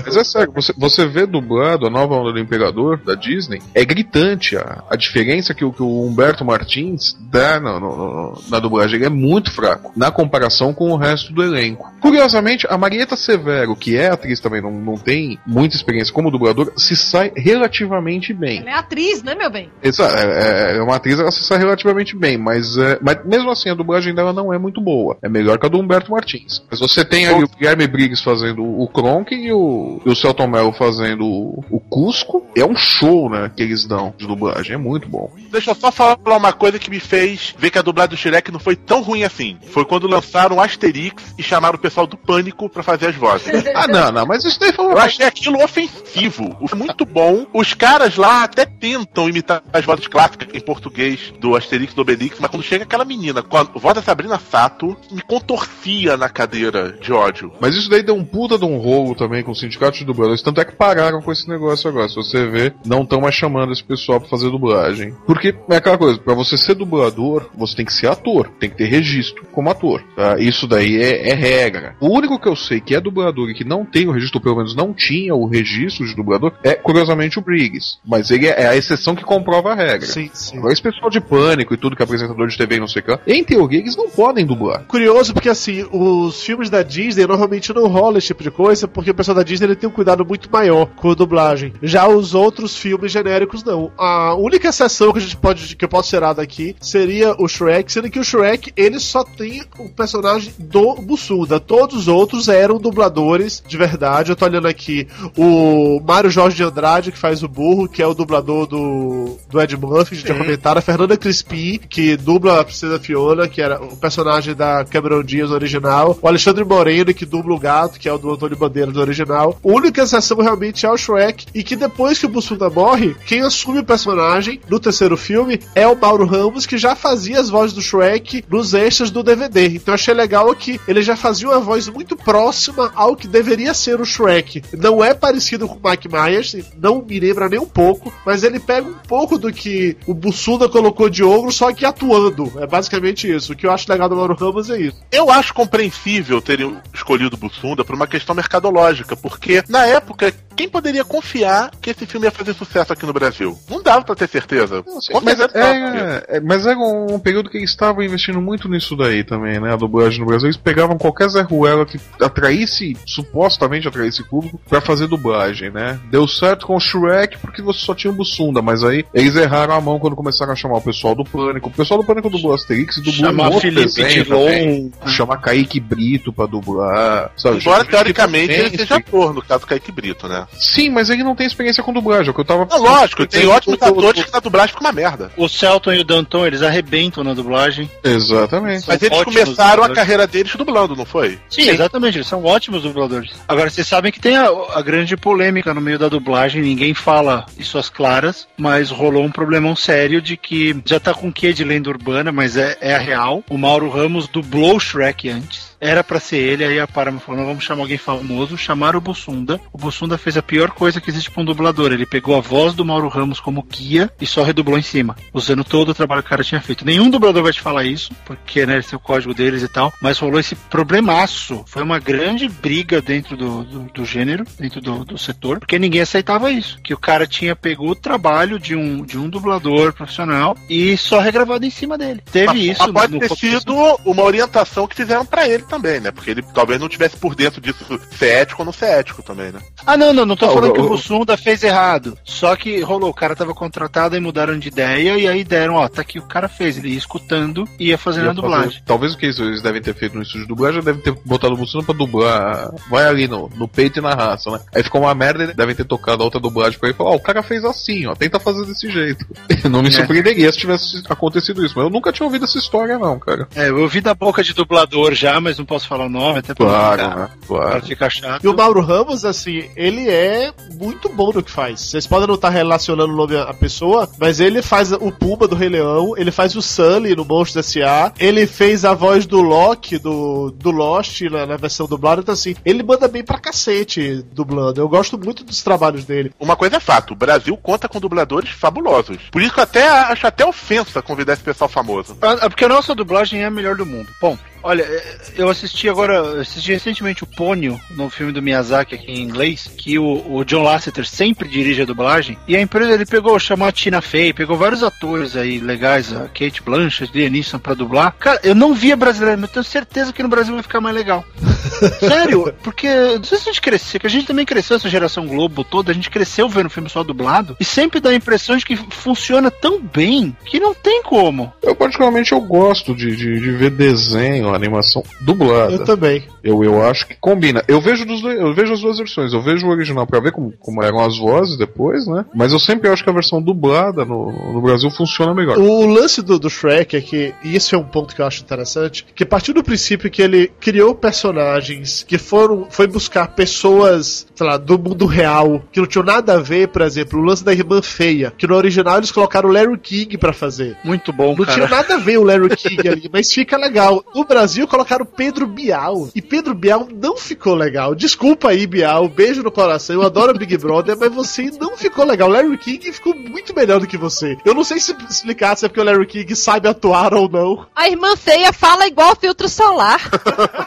Mas é sério, você, você vê dublado a nova onda do Imperador, da Disney, é gritante a, a diferença que, o- que o Humberto Martins dá no- no- no- na dublagem. Ele é muito fraco, na comparação com o resto do elenco. Curiosamente, a Marieta Severo, que é atriz também, não, não tem muita experiência como dubladora, se sai relativamente bem. Ela é atriz, né, meu bem? Exa- é, é uma atriz, ela se sai relativamente bem, mas, é, mas mesmo assim a dublagem dela não é muito boa. É melhor que a do Humberto Martins. Mas você tem ali o Guilherme Briggs fazendo o Kronk e o, e o Celton Mello fazendo o, o Cusco. É um show, né, que eles dão de dublagem. É muito bom. Deixa eu só falar uma coisa que me fez ver que a dublagem do Shrek não foi tão ruim assim. Foi quando lançaram o Asterix e chamaram o pessoal do Pânico pra fazer as vozes. Ah, não, não, mas isso daí foi Eu achei aquilo ofensivo. O- Muito bom. Os caras lá até tentam imitar as vozes clássicas em português do Asterix e do Obelix, mas quando chega aquela menina com a voz da Sabrina Sato, me contorcia na cadeira de ódio. Mas isso daí deu um puta de um rolo também com o sindicato de dubladores. Tanto é que pararam com esse negócio agora. Se você vê, não estão mais chamando esse pessoal pra fazer dublagem. Porque é aquela coisa, pra você ser dublador, você tem que ser ator. Tem que ter registro como ator. tá? Isso daí é, é regra. O único que eu sei que é dublador e que não tem o registro, pelo menos não tinha o registro de dublador, é curiosamente o Briggs. Mas ele é a exceção que comprova a regra. Sim, sim. Agora esse pessoal de pânico e tudo que é apresentador de TV e não sei o que, em teoria eles não podem dublar. Curioso porque assim, os filmes da Disney normalmente não rola esse tipo de coisa, porque o pessoal da Disney ele tem um cuidado muito maior com a dublagem. Já os outros filmes genéricos não. A única exceção que a gente pode que eu posso tirar daqui seria o Shrek, sendo que o Shrek ele só tem o personagem do Bussunda. Todos os outros eram dubladores de verdade. Eu tô olhando aqui o Mário Jorge de Andrade, que faz o burro, que é o dublador do, do Ed Murphy, a gente já. A Fernanda Crispim, que dubla a Princesa Fiona, que era o personagem da Cameron Diaz original. O Alexandre Moreno, que dubla o gato, que é o do Antônio Bandeira do original. A única exceção realmente é o Shrek. E que depois que o Bussunda morre, quem assume o personagem no terceiro filme é o Mauro Ramos, que já fazia as vozes do Shrek nos extras do DVD. Então eu achei legal que ele já fazia uma voz muito próxima ao que deveria ser o Shrek. Não é parecido com o Mike Myers, não me lembra nem um pouco, mas ele pega um pouco do que o Bussunda colocou de ogro, só que atuando. É basicamente isso. O que eu acho legal do Mauro Ramos é isso. Eu acho compreensível terem escolhido Bussunda por uma questão mercadológica, porque na época, quem poderia confiar que esse filme ia fazer sucesso aqui no Brasil? Não dava pra ter certeza. Com Mas certeza não. é, é- mas era um período que eles estavam investindo muito nisso daí também, né? A dublagem no Brasil. Eles pegavam qualquer Zé Ruela que atraísse, supostamente atraísse público, pra fazer dublagem, né? Deu certo com o Shrek porque você só tinha o Bussunda, mas aí eles erraram a mão quando começaram a chamar o pessoal do Pânico. O pessoal do Pânico dublou Asterix e dublou Chamar um outro Felipe desenho Dilon. também. Chamar Kaique Brito pra dublar, sabe? Embora teoricamente ele seja ator, no caso Kaique Brito, né? Sim, mas ele não tem experiência com dublagem, é o que eu tava... É lógico, tem ótimos o- o- atores que na dublagem fica uma merda. O Celton e o Danton, eles arrebentam na dublagem. Exatamente. Mas eles ótimos começaram a carreira deles dublando, não foi? Sim, exatamente, eles são ótimos dubladores. Agora, vocês sabem que tem a, a grande polêmica no meio da dublagem, ninguém fala isso às claras, mas rolou um problemão sério de que já tá com quê de lenda urbana, mas é, é a real. O Mauro Ramos dublou o Shrek antes. Era pra ser ele, aí a Paramount falou, não, vamos chamar alguém famoso, chamaram o Bussunda. O Bussunda fez a pior coisa que existe pra um dublador. Ele pegou a voz do Mauro Ramos como guia e só redublou em cima, usando todo o trabalho que o cara tinha feito. Nenhum dublador vai te falar isso, porque, né, esse é o código deles e tal, mas rolou esse problemaço. Foi uma grande briga dentro do, do, do gênero, dentro do, do setor, porque ninguém aceitava isso. Que o cara tinha pegou o trabalho de um, de um dublador profissional e só regravado em cima dele. Teve Mas- isso mas pode no ter começo. sido uma orientação que fizeram pra ele também, né? Porque ele talvez não tivesse por dentro disso ser ético ou não ser ético também, né? Ah, não, não, não tô Ah, falando o- que o Bussunda fez errado. Só que rolou, o cara tava contratado e mudaram de ideia e aí deram, ó, tá aqui o cara fez. Ele ia escutando e ia fazendo a Ia fazer- dublagem. Talvez o que eles- eles devem ter feito no estúdio de dublagem, devem ter botado o Bussunda pra dublar. Vai ali no, no peito e na raça, né? Aí ficou uma merda, eles devem ter tocado a outra dublagem pra ele e falar: Ó, o cara fez assim, ó, tenta fazer desse jeito. não me É. surpreenderia se tivesse acontecido isso, mas eu nunca tinha ouvido essa história, não, cara. É, eu ouvi da boca de dublador já, mas não posso falar o nome, até pra Claro, ficar, né? pra Claro. ficar chato. E o Mauro Ramos, assim, ele é muito bom no que faz. Vocês podem não estar relacionando o nome à pessoa, mas ele faz o Pumba do Rei Leão, ele faz o Sully no Monstros S.A., ele fez a voz do Loki do, do Lost na, na versão dublada, então assim, ele manda bem pra cacete dublando. Eu gosto muito dos trabalhos dele. Uma coisa é fato, o Brasil conta com dubladores fabulosos. Por isso que eu até acho até ofensa convidar esse pessoal famoso. Ah, ah, Porque a nossa dublagem é a melhor do mundo. Bom, olha, eh, eu assisti agora, assisti recentemente o Pônio, no filme do Miyazaki aqui em inglês, que o, o John Lasseter sempre dirige a dublagem, e a empresa ele pegou, chamou a Tina Fey, pegou vários atores aí legais, a Kate Blanchett, Liam Neeson pra dublar. Cara, eu não via brasileiro, mas eu tenho certeza que no Brasil vai ficar mais legal. Sério, porque não sei se a gente cresceu, que a gente também cresceu essa geração Globo toda, a gente cresceu vendo filme só dublado, e sempre dá a impressão de que funciona tão bem que não tem como. Eu, particularmente, eu gosto de, de, de ver desenho, animação dublada. Eu também. Eu, eu acho que combina. Eu vejo, dos dois- eu vejo as duas versões. Eu vejo o original pra ver como, como eram as vozes depois, né? Mas eu sempre acho que a versão dublada no, no Brasil funciona melhor. O lance do, do Shrek é que, e isso é um ponto que eu acho interessante, que a partir do princípio que ele criou personagens que foram, foi buscar pessoas, sei lá, do mundo real, que não tinham nada a ver, por exemplo, o lance da irmã feia, que no original eles colocaram o Larry King pra fazer. Muito bom, Não cara. tinha nada a ver o Larry King ali, mas fica legal. No Brasil colocaram Pedro Bial, e Pedro Bial não ficou legal. Desculpa aí, Bial, beijo no coração, eu adoro Big Brother, mas você não ficou legal. Larry King ficou muito melhor do que você. Eu não sei se explicar se é porque o Larry King sabe atuar ou não. A irmã feia fala igual filtro solar.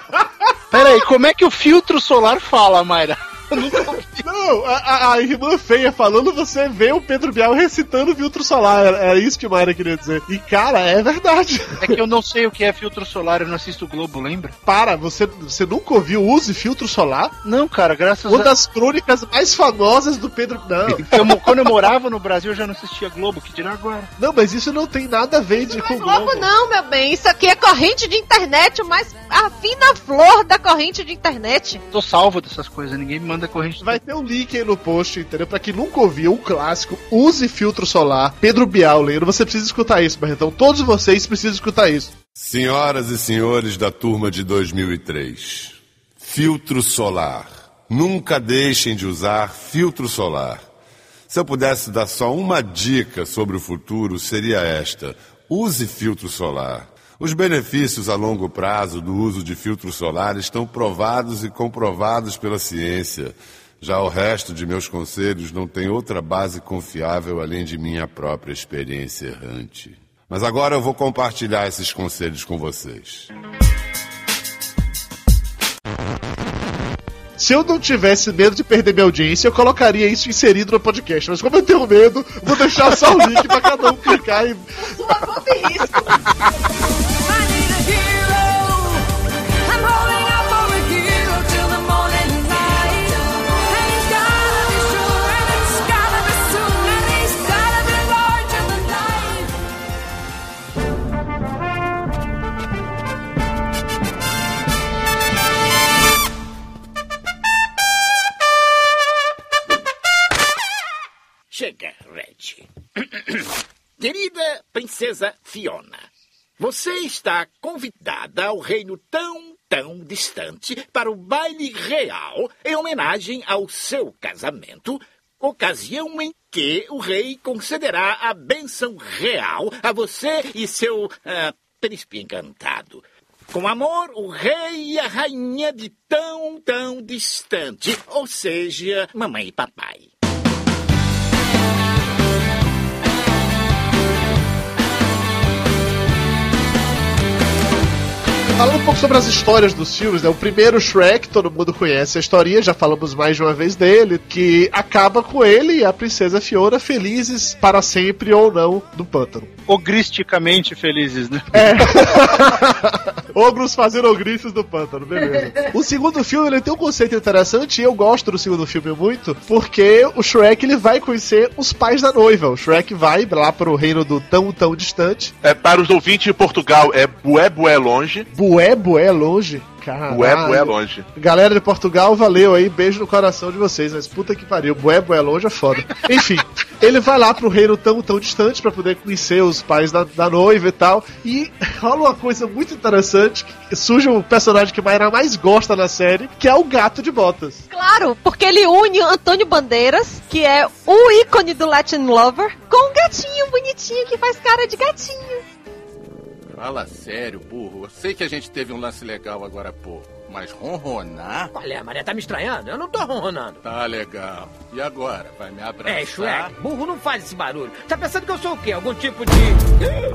Pera aí, como é que o filtro solar fala, Mayra? Não, a, a- a irmã feia falando, você vê o Pedro Bial recitando filtro solar. Era, era isso que o Mayra queria dizer. E, cara, é verdade. É que eu não sei o que é filtro solar, eu não assisto o Globo, lembra? Para, você, você nunca ouviu Use Filtro Solar? Não, cara, graças Uma a. das crônicas mais famosas do Pedro. Não. Eu quando eu morava no Brasil, eu já não assistia Globo, que dirá agora. Não, mas isso não tem nada a ver de, com o Globo Globo. não, meu bem. Isso aqui é corrente de internet, o mais a fina flor da corrente de internet. Tô salvo dessas coisas, ninguém me manda corrente. Vai ter um link aí no post, entendeu? Pra quem nunca ouviu, um clássico, use filtro solar. Pedro Bial lendo, você precisa escutar isso, Barretão. Todos vocês precisam escutar isso. Senhoras e senhores da turma de 2003, filtro solar. Nunca deixem de usar filtro solar. Se eu pudesse dar só uma dica sobre o futuro, seria esta: use filtro solar. Os benefícios a longo prazo do uso de filtro solar estão provados e comprovados pela ciência. Já o resto de meus conselhos não tem outra base confiável além de minha própria experiência errante. Mas agora eu vou compartilhar esses conselhos com vocês. Se eu não tivesse medo de perder minha audiência, eu colocaria isso inserido no podcast. Mas como eu tenho medo, vou deixar só o link pra cada um clicar e. Chega, Querida princesa Fiona, você está convidada ao reino tão, tão distante para o baile real em homenagem ao seu casamento, ocasião em que o rei concederá a bênção real a você e seu ah, príncipe encantado. Com amor, o rei e a rainha de tão, tão distante, ou seja, mamãe e papai. Falando um pouco sobre as histórias dos filmes, né? O primeiro Shrek, todo mundo conhece a historinha, já falamos mais de uma vez dele, que acaba com ele e a princesa Fiona felizes para sempre ou não no pântano. Ogristicamente felizes, né? É. Ogros fazendo ogrices do pântano, beleza. O segundo filme ele tem um conceito interessante e eu gosto do segundo filme muito, porque o Shrek ele vai conhecer os pais da noiva. O Shrek vai lá pro reino do tão tão distante. É, para os ouvintes de Portugal, é Bué Bué Longe. Bué Bué longe. Caralho. Bué Bué Longe. Galera de Portugal, valeu aí, beijo no coração de vocês, mas puta que pariu, bué, bué longe é foda. Enfim, ele vai lá pro reino tão, tão distante pra poder conhecer os pais da, da noiva e tal, e rola uma coisa muito interessante, que surge o personagem que Mayra mais gosta na série, que é o gato de botas. Claro, porque ele une Antônio Bandeiras, que é o ícone do Latin Lover, com um gatinho bonitinho que faz cara de gatinho. Fala sério, burro. Eu sei que a gente teve um lance legal agora há pouco, mas ronronar? Olha, é, Maria, tá me estranhando? Eu não tô ronronando. Tá legal. E agora? Vai me abraçar? É, Shrek, burro não faz esse barulho. Tá pensando que eu sou o quê? Algum tipo de...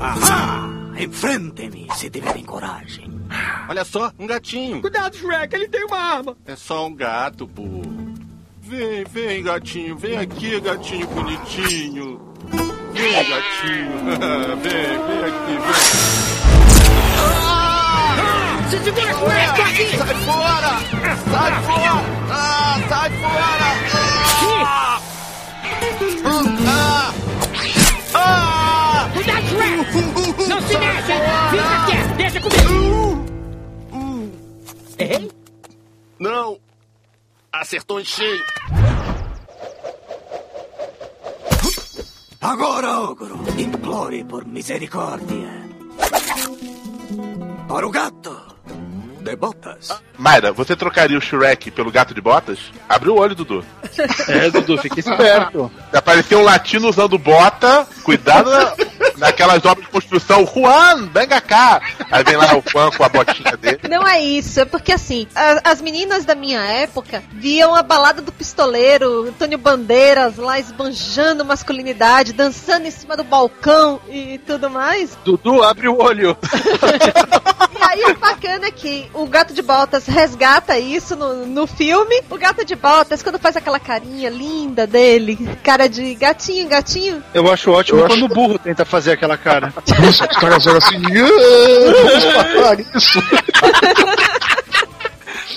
Ahá! Enfrente-me se tiverem coragem. Olha só, um gatinho. Cuidado, Shrek, ele tem uma arma. É só um gato, burro. Vem, vem, gatinho. Vem aqui, gatinho bonitinho. Vem, gatinho. vem, aqui. Se segura, Shrek, tô aqui! Sai fora! Sai fora! Ah, sai fora! Ah! Ah! Cuidado! Não se mexe! Fica quieto, deixa comigo! Errei? Não! Acertou em cheio! Agora, ogro, implore por misericórdia. Para o gato de botas. Mayra, você trocaria o Shrek pelo gato de botas? Abre o olho, Dudu. É, Dudu, fica esperto. Apareceu um latino usando bota, cuidado na- naquelas obras de construção. Juan, venga cá! Aí vem lá o Juan com a botinha dele. Não é isso, é porque assim, a- as meninas da minha época viam a balada do pistoleiro, Antônio Bandeiras lá esbanjando masculinidade, dançando em cima do balcão e tudo mais. Dudu, abre o olho. E aí o bacana é que o gato de botas resgata isso no, no filme. O gato de botas, quando faz aquela carinha linda dele, cara de gatinho, gatinho, Eu acho ótimo Eu quando o burro tenta fazer aquela cara. Nossa, os caras olham assim. "Ah, vamos parar isso.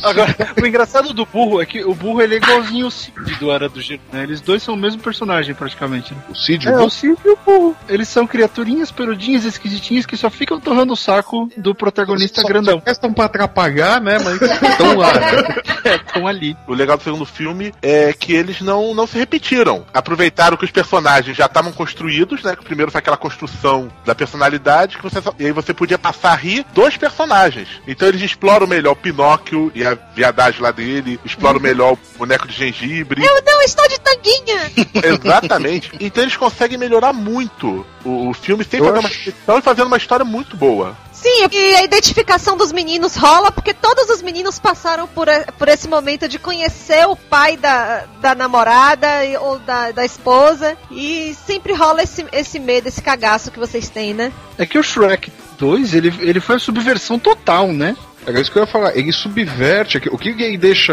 Agora, o engraçado do burro é que o burro ele é igualzinho o Cid do Era do Gelo, né? Eles dois são o mesmo personagem praticamente. Né? O Cid? É, o Cid e o burro. Eles são criaturinhas peludinhas, esquisitinhas que só ficam torrando o saco do protagonista Só- grandão. só Estão pra atrapalhar, né? Mas estão lá. né? Estão ali. O legal do segundo filme é que eles não, não se repetiram. Aproveitaram que os personagens já estavam construídos, né? Que o primeiro foi aquela construção da personalidade, que você só- e aí você podia passar a rir dos personagens. Então eles exploram melhor o Pinóquio e a viadagem lá dele, exploram melhor o boneco de gengibre. Eu não estou de tanguinha! Exatamente. Então eles conseguem melhorar muito o, o filme sem fazer uma e fazendo uma história muito boa. Sim, e a identificação dos meninos rola porque todos os meninos passaram por, e- por esse momento de conhecer o pai da, da namorada ou da, da esposa e sempre rola esse, esse medo, esse cagaço que vocês têm, né? É que o Shrek 2, ele, ele foi a subversão total, né? Era isso que eu ia falar. Ele subverte. O que ele deixa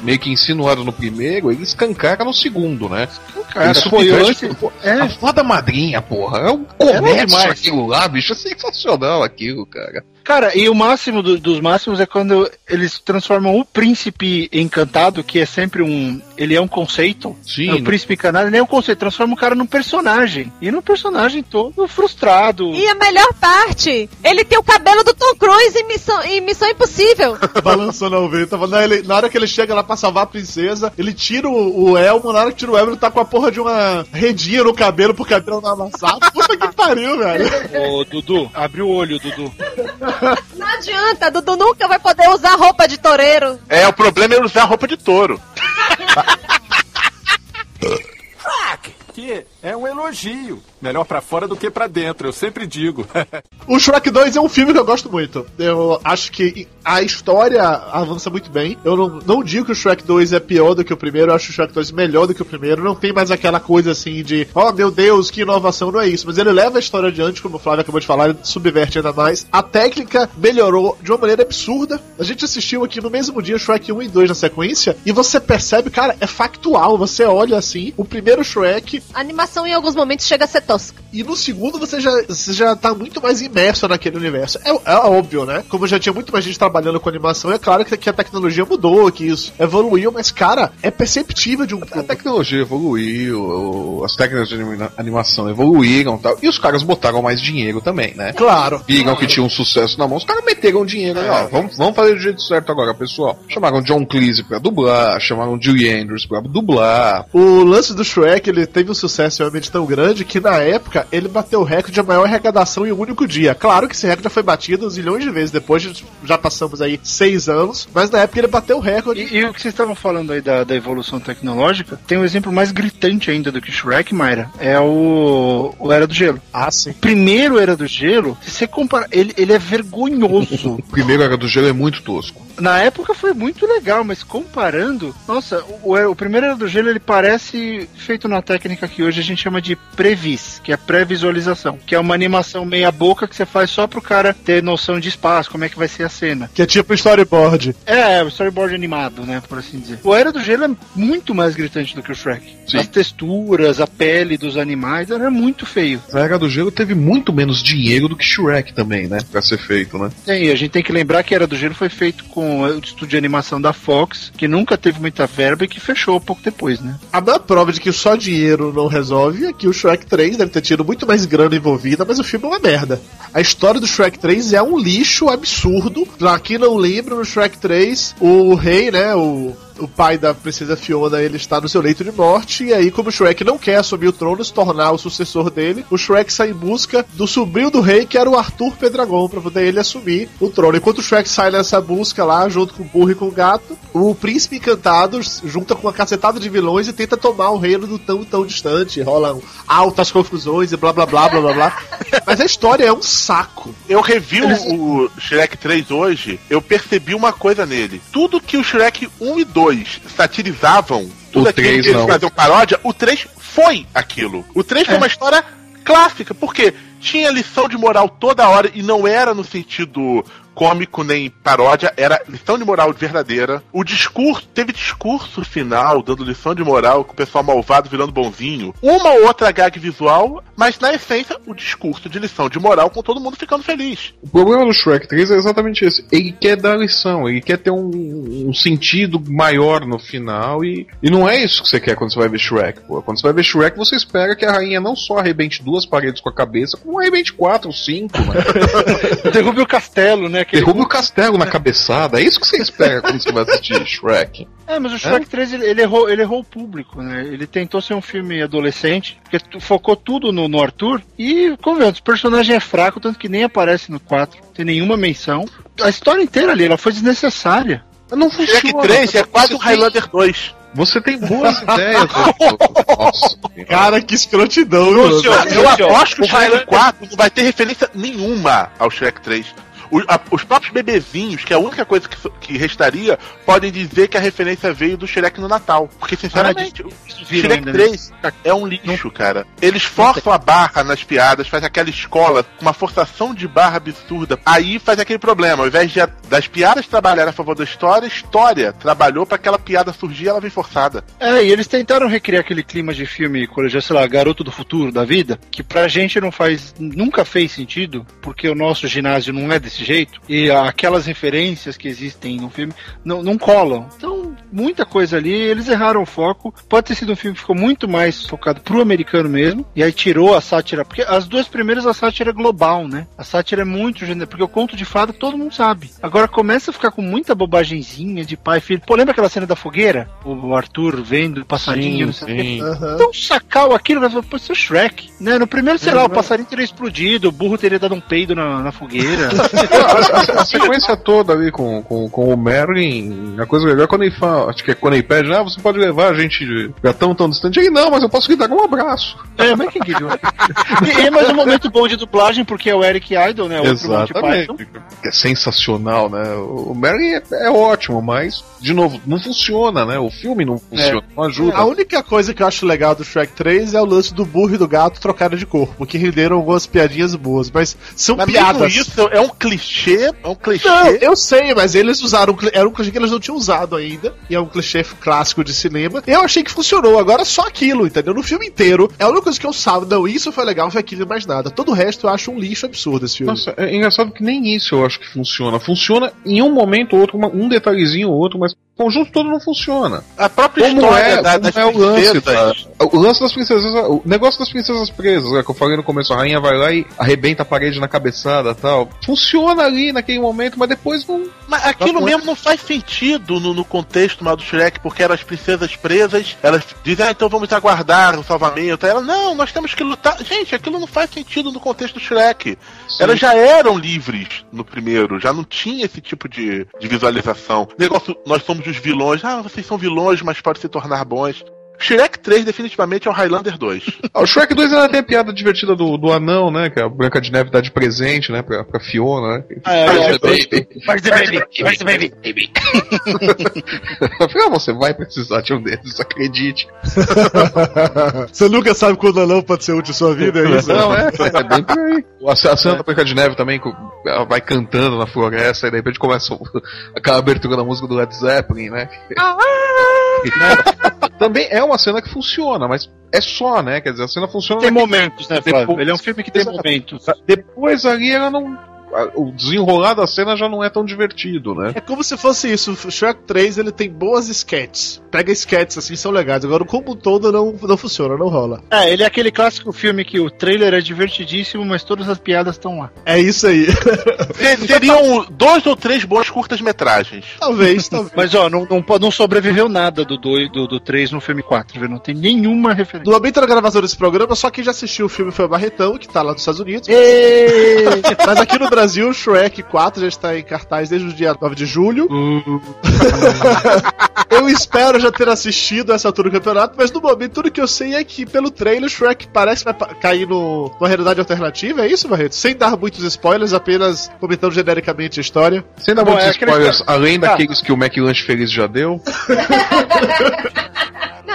meio que insinuado no primeiro, ele escancara no segundo, né? Cara, ele foi subverte. lance- pô, é. A fada madrinha, porra. É um É comércio demais. aquilo lá, bicho. É sensacional aquilo, cara. Cara, e o máximo do- dos máximos é quando eles transformam o príncipe encantado, que é sempre um. Ele é um conceito. Sim. É o príncipe encantado, ele é um conceito, transforma o cara num personagem. E num personagem todo frustrado. E a melhor parte, ele tem o cabelo do Tom Cruise em Missão, em Missão Impossível. Balançando ao vento. Na, ele- na hora que ele chega lá pra salvar a princesa, ele tira o, o elmo. Na hora que tira o elmo, ele tá com a porra de uma redinha no cabelo pro cabelo não amassar. Puta que pariu, velho. Ô, Dudu, abre o olho, Dudu. Não adianta, Dudu nunca vai poder usar roupa de toureiro. É, o problema é usar roupa de touro. Que é um elogio. Melhor pra fora do que pra dentro, eu sempre digo. O Shrek 2 é um filme que eu gosto muito. Eu acho que a história avança muito bem. Eu não, não digo que o Shrek 2 é pior do que o primeiro, eu acho o Shrek 2 melhor do que o primeiro. Não tem mais aquela coisa assim de, oh meu Deus, que inovação, não é isso. Mas ele leva a história adiante, como o Flávio acabou de falar, ele subverte ainda mais. A técnica melhorou de uma maneira absurda. A gente assistiu aqui no mesmo dia Shrek 1 e 2 na sequência, e você percebe, cara, é factual. Você olha assim, o primeiro Shrek, A animação em alguns momentos chega a ser tosca. e no segundo você já, você já tá muito mais imerso naquele universo. É, é óbvio, né? Como já tinha muito mais gente trabalhando com animação, é claro que, que a tecnologia mudou, que isso evoluiu, mas, cara, é perceptível de um A tecnologia evoluiu, o- as técnicas de anima- animação evoluíram e tal. E os caras botaram mais dinheiro também, né? Claro. Viram que tinha um sucesso na mão, os caras meteram dinheiro aí, ó. Vamos, vamos fazer do jeito certo agora, pessoal. Chamaram John Cleese pra dublar, chamaram Julie Andrews pra dublar. O lance do Shrek, ele teve um sucesso realmente tão grande que na época ele bateu o recorde de maior arrecadação em um único dia. Claro que esse recorde já foi batido zilhões de vezes depois, já passamos aí seis anos, mas na época ele bateu o recorde. E, e o que vocês estavam falando aí da, da evolução tecnológica, tem um exemplo mais gritante ainda do que Shrek, Mayra. É o, o Era do Gelo. Ah, sim. O primeiro Era do Gelo, se você comparar, ele, ele é vergonhoso. O primeiro Era do Gelo é muito tosco. Na época foi muito legal, mas comparando, nossa, o, o primeiro Era do Gelo ele parece feito na técnica que hoje a gente chama de previs, que é pré-visualização, que é uma animação meia boca que você faz só pro cara ter noção de espaço, como é que vai ser a cena. Que é tipo storyboard. É, o storyboard animado, né, por assim dizer. O Era do Gelo é muito mais gritante do que o Shrek. Sim. As texturas, a pele dos animais, era muito feio. A Era do Gelo teve muito menos dinheiro do que Shrek também, né? Pra ser feito, né? Tem, a gente tem que lembrar que Era do Gelo foi feito com o estúdio de animação da Fox, que nunca teve muita verba e que fechou pouco depois, né? A maior prova de que só dinheiro não resolve é que o Shrek 3 deve ter tido muito mais grana envolvida, mas o filme é uma merda. A história do Shrek 3 é um lixo absurdo. Pra quem não lembra, no Shrek 3, o rei, né, o o pai da princesa Fiona ele está no seu leito de morte e aí como o Shrek não quer assumir o trono, se tornar o sucessor dele, o Shrek sai em busca do sobrinho do rei que era o Arthur Pedragon para poder ele assumir o trono. Enquanto o Shrek sai nessa busca lá junto com o burro e com o gato, o príncipe encantado junta com uma cacetada de vilões e tenta tomar o reino do tão tão distante. Rolam altas confusões e blá blá blá blá blá blá. Mas a história é um saco. Eu revi o, o Shrek 3 hoje, eu percebi uma coisa nele. Tudo que o Shrek 1 e 2 satirizavam, tudo O aquilo 3 que eles não. faziam paródia, o 3 foi aquilo. O 3 foi É. uma história clássica, porque tinha lição de moral toda hora e não era no sentido cômico nem paródia, era lição de moral verdadeira. O discurso, teve discurso final dando lição de moral com o pessoal malvado virando bonzinho. Uma ou outra gag visual, mas na essência o discurso de lição de moral com todo mundo ficando feliz. O problema do Shrek 3 é exatamente esse. Ele quer dar lição, ele quer ter um, um sentido maior no final e, e não é isso que você quer quando você vai ver Shrek, pô. Quando você vai ver Shrek, você espera que a rainha não só arrebente duas paredes com a cabeça, como arrebente quatro ou cinco, né? Derrube o castelo, né? aquele- Derruba o castelo na cabeçada. É isso que você espera quando você vai assistir Shrek. É, mas o Shrek 3 ele, ele errou, ele errou o público, né? Ele tentou ser um filme adolescente, porque tu- focou tudo no, no Arthur e, como o personagem é fraco, tanto que nem aparece no 4, tem nenhuma menção. A história inteira ali, ela foi desnecessária. Não Shrek 3 é quase o Highlander 2. Você tem boas ideias. Nossa. Cara, que escrotidão, Lúcio, mano. eu aposto que o Shrek 4 não vai ter referência nenhuma ao Shrek 3. O- a- Os próprios bebezinhos, que é a única coisa que, que restaria, podem dizer que a referência veio do Shrek no Natal. Porque, sinceramente, o viram Shrek ainda, 3 é um lixo, cara. Eles forçam a barra nas piadas, faz aquela escola, uma forçação de barra absurda. Aí faz aquele problema. Ao invés de a- das piadas trabalharem a favor da história, a história trabalhou pra aquela piada surgir e ela vem forçada. É, e eles tentaram recriar aquele clima de filme, colegial, sei lá, Garoto do Futuro da vida, que pra gente não faz, nunca fez sentido, porque o nosso ginásio não é desse jeito, e aquelas referências que existem no filme não, não colam. Então, muita coisa ali, eles erraram o foco. Pode ter sido um filme que ficou muito mais focado pro americano mesmo, e aí tirou a sátira, porque as duas primeiras a sátira é global, né? A sátira é muito gênero, porque o conto de fada todo mundo sabe. Agora começa a ficar com muita bobagenzinha de pai e filho. Pô, lembra aquela cena da fogueira? O Arthur vendo o passarinho, Sim, não sei o quê. sim. Aham. Então sacal aquilo, vai falar, pô, isso é Shrek. Né? No primeiro, sei lá, o passarinho teria explodido, o burro teria dado um peido na, na fogueira. a, a- a sequência toda ali com, com, com o Merlin, a coisa legal é quando ele fala, acho que é quando ele pede, ah, você pode levar a gente já tão tão distante. Ele, não, mas eu posso lhe dar um abraço. é, mas quem que? E é mais um momento bom de dublagem, porque é o Eric Idle, né? Exatamente. É sensacional, né? O Merlin é, é ótimo, mas, de novo, não funciona, né? O filme não funciona, não ajuda. A única coisa que eu acho legal do Shrek 3 é o lance do burro e do gato trocaram de corpo, que renderam algumas piadinhas boas, mas são Mas mesmo piadas. isso é um clichê, é um clichê. Não, eu sei, mas eles usaram. Era um clichê que eles não tinham usado ainda. E é um clichê clássico de cinema. Eu achei que funcionou. Agora só aquilo, entendeu? No filme inteiro. É a única coisa que eu salvo. Não, isso foi legal, foi aquilo e mais nada. Todo o resto eu acho um lixo absurdo esse filme. Nossa, é engraçado que nem isso eu acho que funciona. Funciona em um momento ou outro, uma- um detalhezinho ou outro, mas conjunto todo não funciona. A própria Como história é, da, como das é o lance, o lance das princesas, o negócio das princesas presas, né, que eu falei no começo, a rainha vai lá e arrebenta a parede na cabeçada e tal. Funciona ali naquele momento, mas depois não. Mas aquilo Mas- mesmo não faz sentido no, no contexto mal do Shrek, porque eram as princesas presas, elas dizem, ah, então vamos aguardar o salvamento. Aí ela, não, nós temos que lutar. Gente, aquilo não faz sentido no contexto do Shrek. Elas já eram livres no primeiro, já não tinha esse tipo de, de visualização. Negócio, nós somos os vilões, ah, vocês são vilões, mas podem se tornar bons. Shrek 3 definitivamente é o Highlander 2. Ah, o Shrek 2 ainda tem a piada divertida do, do anão, né? Que a Branca de Neve dá de presente, né? Pra, pra Fiona, né? Ah, é, Where's é, the baby? Where's the baby? Where's the baby? Eu falei, ah, você vai precisar de um desses, acredite. Você nunca sabe quando ou não pode ser útil à sua vida, é isso? Não, é, é bem por aí. A, cena da Branca de Neve também, ela vai cantando na floresta e de repente começa o- aquela abertura da música do Led Zeppelin, né? Também é uma cena que funciona, mas é só, né? Quer dizer, a cena funciona. Tem momentos, né, Flávio? Depois- Ele é um filme que tem momentos. Depois ali ela não. O desenrolar da cena já não é tão divertido, né? É como se fosse isso. O Shrek 3 ele tem boas sketches. Pega sketches assim, são legais. Agora o como todo não, não funciona, não rola. É, ele é aquele clássico filme que o trailer é divertidíssimo, mas todas as piadas estão lá. É isso aí. Seriam dois ou três boas curtas-metragens. talvez, talvez. Mas ó, não, não, não sobreviveu nada do 2 do, do 3 no filme 4, viu? Não tem nenhuma referência. No momento da gravação desse programa, só quem já assistiu o filme foi o Barretão, que tá lá nos Estados Unidos. Mas aqui no Brasil, o Shrek 4 já está em cartaz desde o dia 9 de julho. eu espero já ter assistido essa altura do campeonato, mas no momento tudo que eu sei é que pelo trailer o Shrek parece que vai cair no, numa realidade alternativa, é isso, Barreto? Sem dar muitos spoilers, apenas comentando genericamente a história. Sem dar Bom, muitos é aquele- spoilers, além Tá. daqueles que o McLanche Feliz já deu.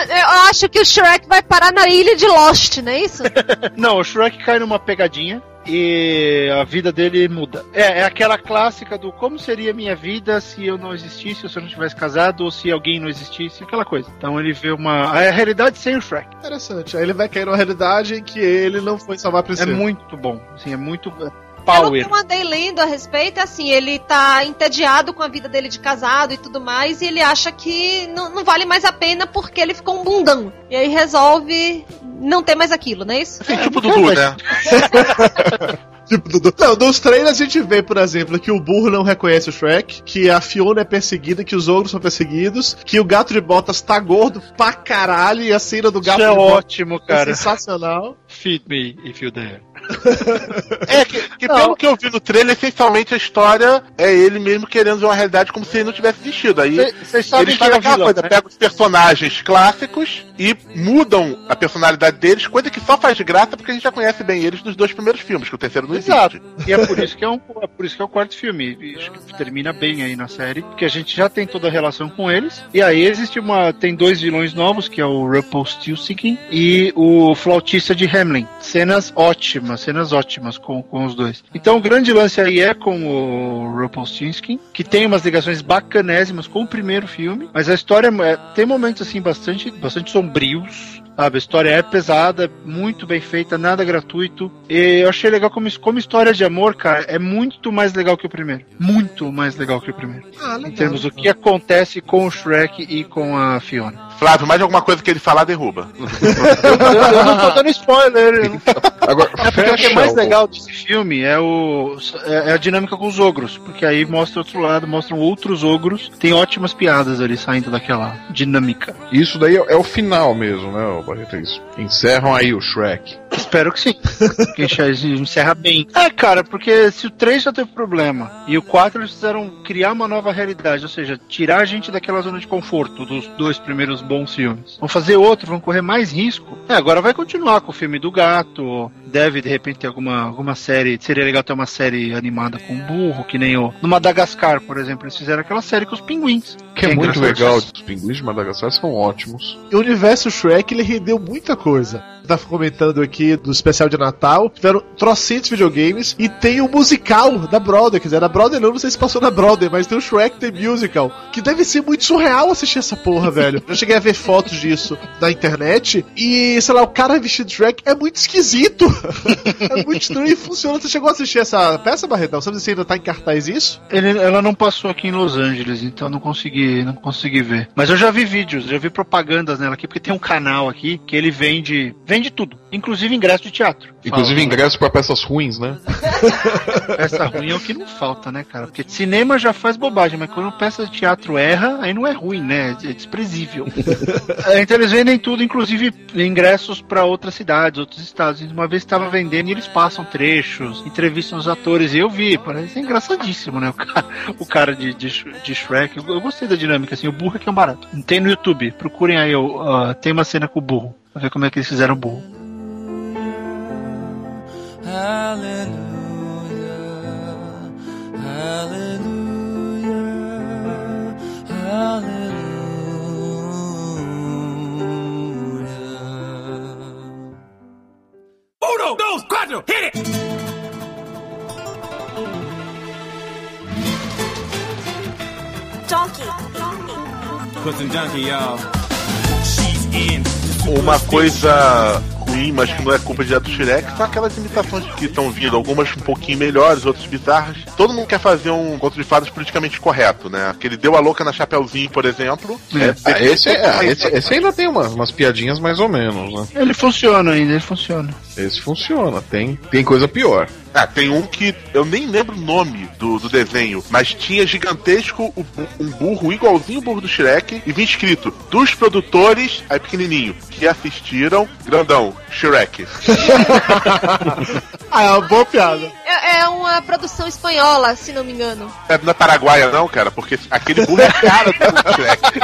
Eu acho que o Shrek vai parar na ilha de Lost, não é isso? Não, o Shrek cai numa pegadinha e a vida dele muda. É, é aquela clássica do como seria minha vida se eu não existisse, ou se eu não tivesse casado, ou se alguém não existisse, aquela coisa. Então ele vê uma. A realidade sem o Shrek. Interessante. Aí ele vai cair numa realidade em que ele não foi salvar a É princesa. muito bom. Assim, é muito. É Pelo Power. que eu andei lendo a respeito, é assim, ele tá entediado com a vida dele de casado e tudo mais, e ele acha que não, não vale mais a pena porque ele ficou um bundão. E aí resolve não ter mais aquilo, não é isso? Assim, tipo Dudu, né? Tipo, Dudu. Não, nos trailers a gente vê, por exemplo, que o burro não reconhece o Shrek, que a Fiona é perseguida, que os ogros são perseguidos, que o gato de botas tá gordo pra caralho e a cena do gato Isso é de botas ótimo, cara. é sensacional. Feed me if you dare. É, que, que pelo que eu vi no trailer, essencialmente a história é ele mesmo querendo ver uma realidade como se ele não tivesse existido. Aí Cê- Vocês sabem eles é fazem o aquela vilão, coisa, né? pegam os personagens clássicos e mudam a personalidade deles, coisa que só faz graça porque a gente já conhece bem eles dos dois primeiros filmes, que o terceiro não Exato. existe. E é por isso que é, um, é por isso que é o quarto filme. E Acho que termina bem aí na série, porque a gente já tem toda a relação com eles. E aí existe uma. Tem dois vilões novos, que é o Rumpelstiltskin e o flautista de Hamlin. Cenas ótimas, cenas ótimas com, com os dois. Então o grande lance aí é com o Rumpelstiltskin, que tem umas ligações bacanésimas com o primeiro filme, mas a história é- tem momentos assim bastante, bastante sombrios. Sabe, a história é pesada, muito bem feita, nada gratuito. E eu achei legal como, como história de amor, cara, é muito mais legal que o primeiro. Muito mais legal que o primeiro. Ah, Em termos do que acontece com o Shrek e com a Fiona. Flávio, mais alguma coisa que ele falar, derruba. Eu, eu não tô dando spoiler. eu não- Agora, É porque o que é mais legal desse filme é, o, é é a dinâmica com os ogros. Porque aí mostra outro lado, mostram outros ogros. Tem ótimas piadas ali saindo daquela dinâmica. Isso daí é, é o final mesmo, né, Barreto? Isso. Encerram aí o Shrek. Espero que sim. que encerra bem. É, cara, porque se o 3 já teve problema e o 4 eles fizeram criar uma nova realidade, ou seja, tirar a gente daquela zona de conforto dos dois primeiros bons filmes. Vão fazer outro, vão correr mais risco. É, agora vai continuar com o filme do gato. Deve de repente ter alguma, alguma série. Seria legal ter uma série animada com burro, que nem o. No Madagascar, por exemplo, eles fizeram aquela série com os pinguins. Que é muito engraçado. legal. Os pinguins de Madagascar são ótimos. E o universo Shrek ele rendeu muita coisa. Tá comentando aqui do especial de Natal, tiveram trocentos videogames e tem o musical da Brother, quer dizer, a Brother não, não sei se passou na Brother, mas tem o Shrek The Musical, que deve ser muito surreal assistir essa porra, velho. Eu cheguei a ver fotos disso na internet e, sei lá, o cara vestido de Shrek é muito esquisito. é muito estranho e funciona. Você chegou a assistir essa peça, Barretão? Sabe se ainda tá em cartaz isso? Ele- ela não passou aqui em Los Angeles, então não consegui, não consegui ver. Mas eu já vi vídeos, já vi propagandas nela aqui, porque tem um canal aqui que ele vende, vende tudo, inclusive ingresso de teatro. Inclusive Fala, ingresso pra peças ruins, né? Peça ruim é o que não falta, né, cara? Porque cinema já faz bobagem, mas quando peça de teatro erra, aí não é ruim, né? É desprezível. É, então eles vendem tudo, inclusive ingressos pra outras cidades, outros estados. Uma vez estava vendendo e eles passam trechos, entrevistam os atores. E eu vi, parece engraçadíssimo, né? O cara, o cara de, de, de Shrek. Eu, eu gostei da dinâmica, assim. O burro é que é um barato. Tem no YouTube, procurem aí. ah, tem uma cena com o burro. Pra ver como é que eles fizeram o burro. Uno, dos, cuatro, hit it! Donkey. Put some donkey, y'all. Uma coisa ruim, mas que não é culpa direto do Shrek, são aquelas imitações que estão vindo, algumas um pouquinho melhores, outras bizarras. Todo mundo quer fazer um conto de fadas politicamente correto, né? Aquele deu a louca na Chapeuzinho, por exemplo. É, Ah, esse, é- ah, esse, esse ainda tem umas, umas piadinhas mais ou menos, né? Ele funciona ainda, ele funciona. Esse funciona. Tem, tem coisa pior. Ah, tem um que eu nem lembro o nome do, do desenho, mas tinha gigantesco um burro igualzinho o burro do Shrek e vinha escrito dos produtores, aí pequenininho, que assistiram, grandão, Shrek. ah, é uma boa piada. É, é uma produção espanhola, se não me engano. É, não é paraguaia não, cara, porque aquele burro é a cara do Shrek.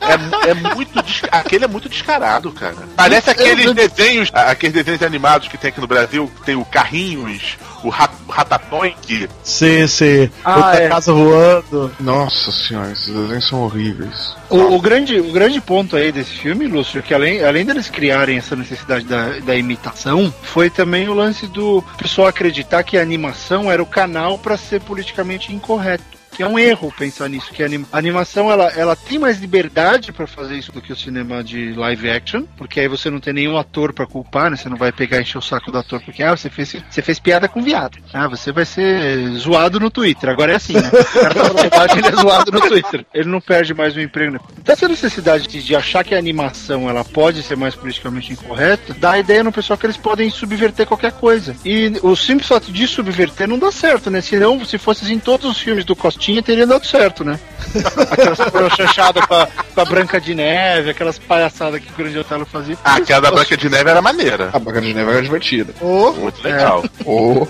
é, é muito. Aquele é muito descarado, cara. Parece aqueles desenhos, aqueles desenhos animados que tem aqui no Brasil, que tem o Carrinhos, o Rat- Ratatouille. Sim, sim. Ah, Outra é. casa voando. Nossa senhora, esses desenhos são horríveis. O, o grande, o grande ponto aí desse filme, Lúcio, é que além, além deles criarem essa necessidade da, da imitação, foi também o lance do pessoal acreditar que a animação era o canal para ser politicamente incorreto. Que é um erro pensar nisso, que a anima- a animação ela, ela tem mais liberdade para fazer isso do que o cinema de live action, porque aí você não tem nenhum ator para culpar, né? Você não vai pegar e encher o saco do ator porque ah, você fez, você fez piada com viado. Ah, você vai ser zoado no Twitter. Agora é assim, né? O cara fala bobagem, ele é zoado no Twitter. Ele não perde mais o emprego. Né? Então essa necessidade de, de achar que a animação ela pode ser mais politicamente incorreta, dá a ideia no pessoal que eles podem subverter qualquer coisa. E o simples fato de subverter não dá certo, né? Senão, se fosse assim, todos os filmes do Costinha teria dado certo, né? Aquelas chanchadas com, a- com a Branca de Neve, aquelas palhaçadas que o Grande Otelo fazia. Ah, aquela da Branca de Neve era maneira. A Branca de Neve era divertida. Muito legal. Oh.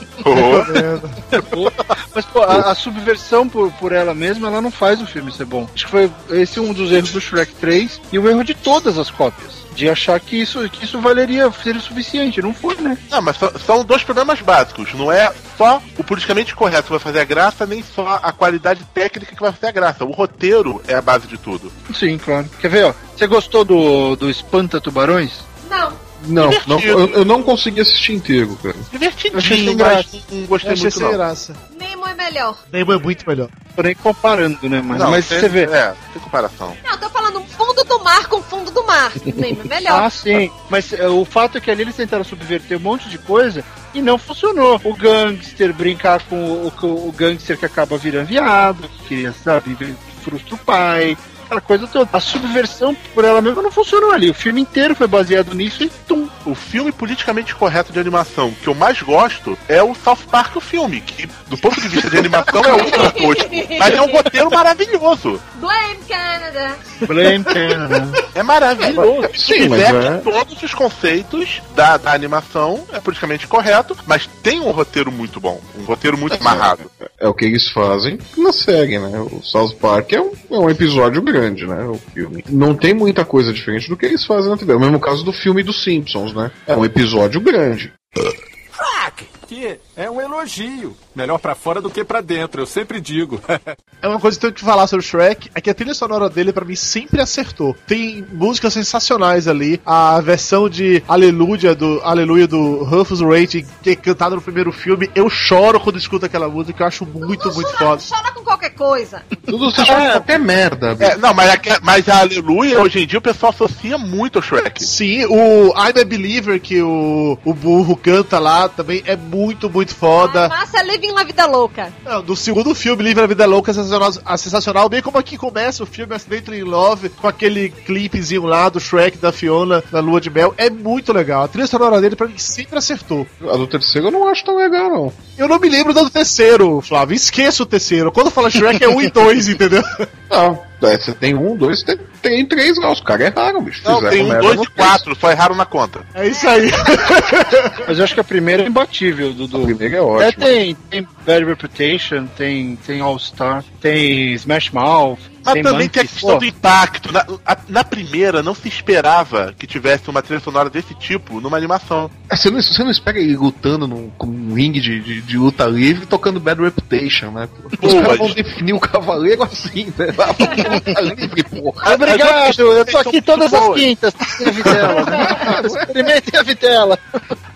Mas, pô, a, a subversão por, por ela mesma, ela não faz o filme ser bom. Acho que foi esse um dos erros do Shrek 3 e o erro de todas as cópias. De achar que isso, que isso valeria ser o suficiente. Não foi, né? Não, mas são, são dois problemas básicos. Não é só o politicamente correto que vai fazer a graça, nem só a qualidade técnica que vai fazer a graça. O roteiro é a base de tudo. Sim, claro. Quer ver, ó? Você gostou do, do Espanta Tubarões? Não. Não, não eu, eu não consegui assistir inteiro, cara. Divertidinho, mas não gostei Eu achei muito sem não. graça. Nemo é melhor. Nemo é muito melhor. Nem comparando, né? Mas, Não, mas tem- você vê. É, tem comparação. Não, eu tô falando fundo do mar com fundo do mar. Nemo é melhor. Ah, sim. Mas é, o fato é que ali eles tentaram subverter um monte de coisa e não funcionou. O gangster brincar com o, com o gangster que acaba virando viado, que queria, sabe, frustra o pai. Aquela coisa toda. A subversão por ela mesma não funcionou ali. O filme inteiro foi baseado nisso e tum. O filme politicamente correto de animação que eu mais gosto é o South Park, o filme, que do ponto de vista de animação é ultra tosco, mas é um roteiro maravilhoso. Blame Canada. Blame Canada. É maravilhoso. Sim, mas é- todos os conceitos da, da animação, é politicamente correto, mas tem um roteiro muito bom, um roteiro muito amarrado. É o que eles fazem na série, né? O South Park é um, é um episódio grande, né? O filme. Não tem muita coisa diferente do que eles fazem na TV. É o mesmo caso do filme dos Simpsons, né? É um episódio grande. Frack! Que é um elogio. Melhor pra fora do que pra dentro, eu sempre digo. É uma coisa que eu tenho que falar sobre o Shrek, é que a trilha sonora dele, pra mim, sempre acertou. Tem músicas sensacionais ali. A versão de Aleluia do, Aleluia do Rufus Rating, que é cantada no primeiro filme, eu choro quando escuto aquela música, eu acho muito, muito foda. Chora com qualquer coisa. Tudo você chama qualquer merda. É, não, mas, a, mas a Aleluia, hoje em dia, o pessoal associa muito ao Shrek. Sim, o I'm a Believer que o, o burro canta lá também é muito, muito foda. Massa é Living La Vida Louca. Não, do segundo filme, Livre a Vida Louca, é sensacional, é sensacional, bem como aqui começa o filme Accidentally in Love, com aquele clipezinho lá do Shrek da Fiona na lua de mel, é muito legal. A trilha sonora dele, pra mim, sempre acertou. A do terceiro eu não acho tão legal, não. Eu não me lembro do terceiro, Flávio, esqueça o terceiro. Quando fala Shrek é um e dois, entendeu? Não, é, você tem um, dois, tem, tem três lá. Os caras erraram, bicho. Não, Fizeram tem um, merda dois e quatro, só erraram na conta. É isso aí. Mas eu acho que a primeira é imbatível, Dudu. A primeira é É, ótima. tem, tem Bad Reputation, tem, tem All Star, tem Smash Mouth. Mas tem também tem a questão Pô, do impacto. Na, a- na primeira, não se esperava que tivesse uma trilha sonora desse tipo numa animação. É, Você não, você não espera ele lutando num, com um ringue de, de, de luta livre tocando Bad Reputation, né? Os Pô, caras mas- vão definir o cavaleiro assim, né? Livre, porra. Obrigado, eu tô aqui todas as quintas. Tem a vitela, né? Experimentem a vitela.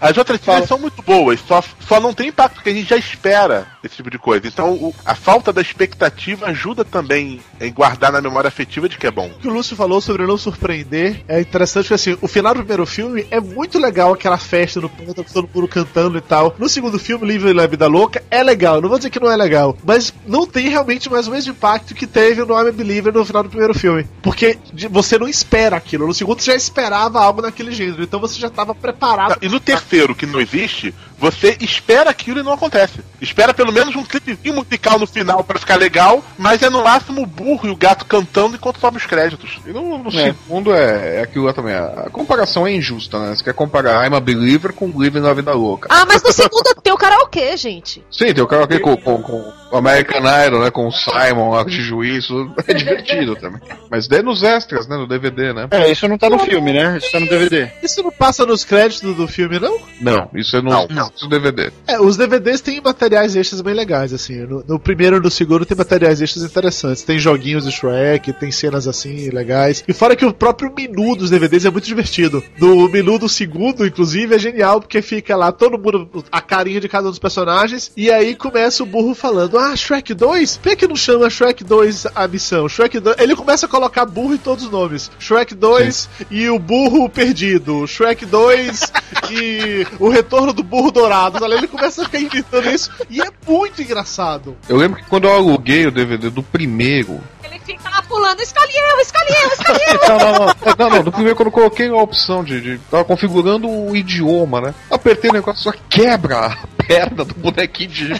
As outras trilhas são muito boas, só, só não tem impacto que a gente já espera esse tipo de coisa. Então, o- a falta da expectativa ajuda também em guardar na memória afetiva de que é bom. O que o Lúcio falou sobre não surpreender é interessante porque assim, o final do primeiro filme é muito legal aquela festa no ponto, todo mundo cantando e tal. No segundo filme, Livre e Vida Louca, é legal, não vou dizer que não é legal, mas não tem realmente mais o mesmo impacto que teve no I'm a Believer no final do primeiro filme. Porque você não espera aquilo. No segundo você já esperava algo naquele gênero, então você já estava preparado. E no terceiro, que não existe, você espera aquilo e não acontece. Espera pelo menos um clipezinho musical no final pra ficar legal, mas é no máximo o burro e o gato cantando enquanto sobe os créditos. E no, no segundo é, é aquilo lá também. A, a comparação é injusta, né? Você quer comparar I'm a Believer com Living na Vida Louca. Ah, mas no segundo tem o karaokê, gente. Sim, tem o karaokê com, com, com o American Idol, né? Com o Simon lá de juiz. isso É divertido também. Mas daí nos extras, né? No DVD, né? É, isso não tá no filme, né? Isso tá no DVD. Isso não passa nos créditos do filme, não? Não, isso é no, Não. No DVD. É, os DVDs têm materiais extras bem legais, assim. No, no primeiro e no segundo tem materiais extras interessantes. Tem joguinhos de Shrek, tem cenas assim legais. E fora que o próprio menu dos DVDs é muito divertido. No menu do segundo, inclusive, é genial, porque fica lá todo mundo, a carinha de cada um dos personagens, e aí começa o burro falando: Ah, Shrek 2? Por que não chama Shrek 2 a missão? Shrek 2. Ele começa a colocar burro em todos os nomes: Shrek 2 e o burro perdido, Shrek 2 e o retorno do burro dourado. Olha, Ele começa a ficar inventando isso e é muito engraçado. Eu lembro que quando eu aluguei o DVD do primeiro. Ele fica lá pulando, escolhe eu, escolhe eu, escolhe eu. Não, não, não. É, Não, não, do primeiro quando eu coloquei a opção de, de. Tava configurando o idioma, né? Apertei o negócio, só quebra a perna do bonequinho de eu,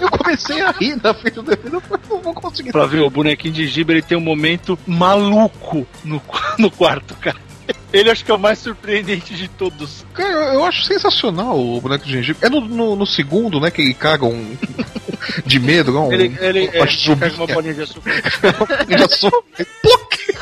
eu comecei a rir na frente do DVD, eu falei, não vou conseguir. Pra ver, o bonequinho de Giba ele tem um momento maluco no, no quarto, cara. Ele acho que é o mais surpreendente de todos. Cara, eu, acho sensacional o boneco de gengibre. É no, no, no segundo, né, que ele caga um. de medo, não? Ele, ele, uma ele chubinha. pega uma bolinha de açúcar. Já sou. E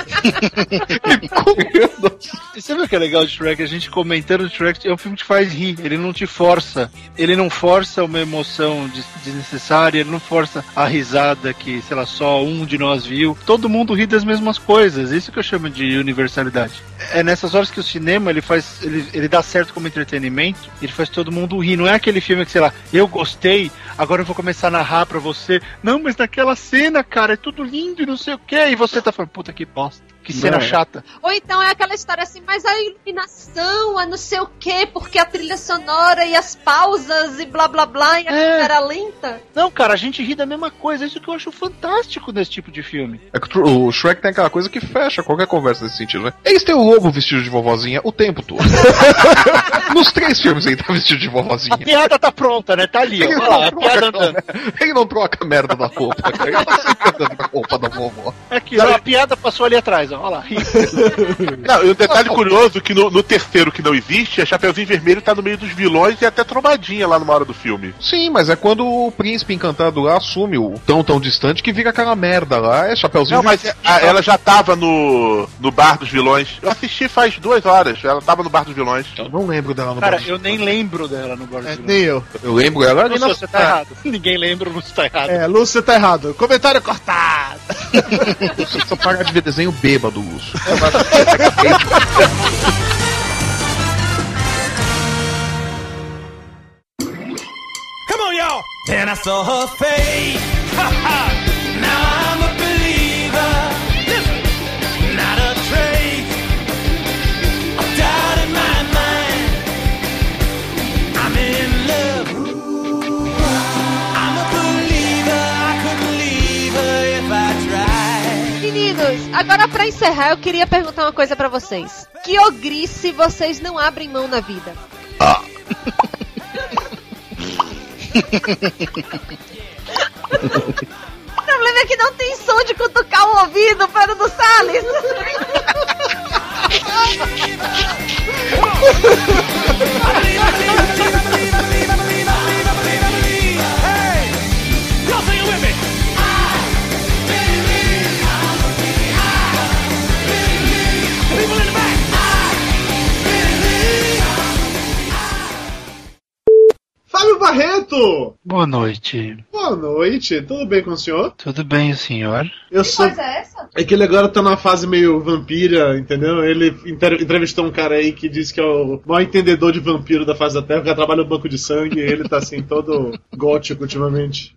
você viu o que é legal de Shrek? A gente comentando de Shrek é um filme que faz rir, ele não te força. Ele não força uma emoção des- desnecessária, ele não força a risada que, sei lá, só um de nós viu. Todo mundo ri das mesmas coisas. Isso que eu chamo de universalidade. É nessas horas que o cinema ele faz. Ele, ele dá certo como entretenimento, ele faz todo mundo rir. Não é aquele filme que, sei lá, eu gostei, agora eu vou começar a narrar pra você. Não, mas naquela cena, cara, é tudo lindo e não sei o que. E você tá falando, puta que bosta. podcast. Que cena Não, é. chata. Ou então é aquela história assim, mas a iluminação, a não sei o quê, porque a trilha sonora e as pausas e blá blá blá, e a É. câmera lenta. Não, cara, a gente ri da mesma coisa. Isso que eu acho fantástico nesse tipo de filme. É que o Shrek tem aquela coisa que fecha qualquer conversa nesse sentido, né? Eles têm o lobo vestido de vovozinha o tempo todo. Nos três filmes ele tá vestido de A vovozinha. piada tá pronta, né? Tá ali, Ele ó. não, lá, a troca, piada andando. né? ele não troca a merda da roupa, cara. Ele tá sempre andando com a roupa da vovó. Aqui, ó, a piada passou ali atrás, ó. Olha lá. Não, e um detalhe curioso que no, no terceiro que não existe, a Chapeuzinho Vermelho tá no meio dos vilões e até trombadinha lá numa hora do filme. Sim, mas é quando o príncipe encantado lá assume o tão tão distante que vira aquela merda lá, é Chapeuzinho Não, mas a- ela já tava no, no bar dos vilões. Eu assisti faz duas horas, ela tava no bar dos vilões. Eu não lembro dela no Cara, Brasil. eu nem lembro dela no Brasil. Nem eu. Eu lembro ela ali Lúcio, na... você tá errado. Ninguém lembra, o Lúcio tá errado. É, Lúcio, você tá errado. Comentário cortado. Você precisa parar de ver desenho bêbado, Lúcio. Come on, y'all. Then I saw her face. agora pra encerrar, eu queria perguntar uma coisa pra vocês. Que ogrice vocês não abrem mão na vida? O problema é que não tem som de cutucar o ouvido, Pedro do Salles. Barreto! Boa noite. Boa noite, tudo bem com o senhor? Tudo bem, senhor? Eu sou. é essa? É que ele agora tá numa fase meio vampira, entendeu? Ele inter- entrevistou um cara aí que disse que é o maior entendedor de vampiro da face da Terra, que trabalha no banco de sangue, e ele tá assim, todo gótico ultimamente.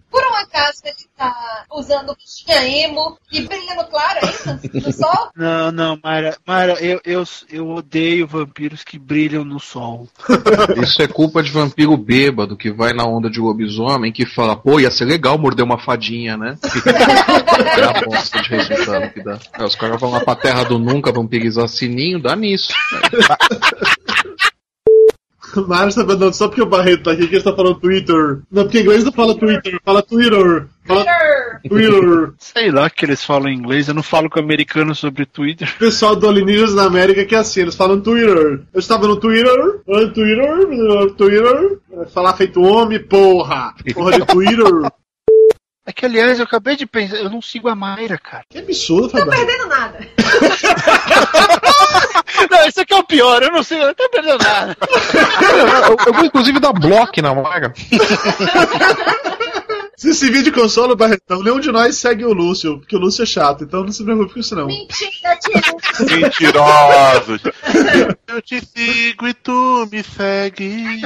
Um acaso ele tá usando bichinha emo e brilhando claro, é isso? No sol? Não, não, Mayra, Mayra eu, eu, eu odeio vampiros que brilham no sol. Isso é culpa de vampiro bêbado que vai na onda de lobisomem que fala, pô, ia ser legal morder uma fadinha, né? é a bosta de resultado que dá. Aí os caras vão lá pra terra do nunca vampirizar sininho, dá nisso. O Mário tá só porque o Barreto tá aqui que ele tá falando Twitter. Não, porque em inglês não fala Twitter, fala Twitter. Fala Twitter. Sei lá que eles falam em inglês, eu não falo com americano sobre Twitter. O pessoal do Alienígenas na América que é assim, eles falam Twitter. Eu estava no Twitter, no Twitter, no Twitter. Falar feito homem, porra. Porra de Twitter. É que, aliás, eu acabei de pensar, eu não sigo a Mayra, cara. Que absurdo, Tá Fabiano. perdendo nada. Não, isso aqui é o pior, eu não sigo, eu não tô perdendo nada. eu, eu vou inclusive dar bloco na vaga. Se esse vídeo consola o Barretão, nenhum de nós segue o Lúcio, porque o Lúcio é chato, então não se preocupe com isso não. Mentira, tio. Mentirosos. Eu te sigo e tu me segue.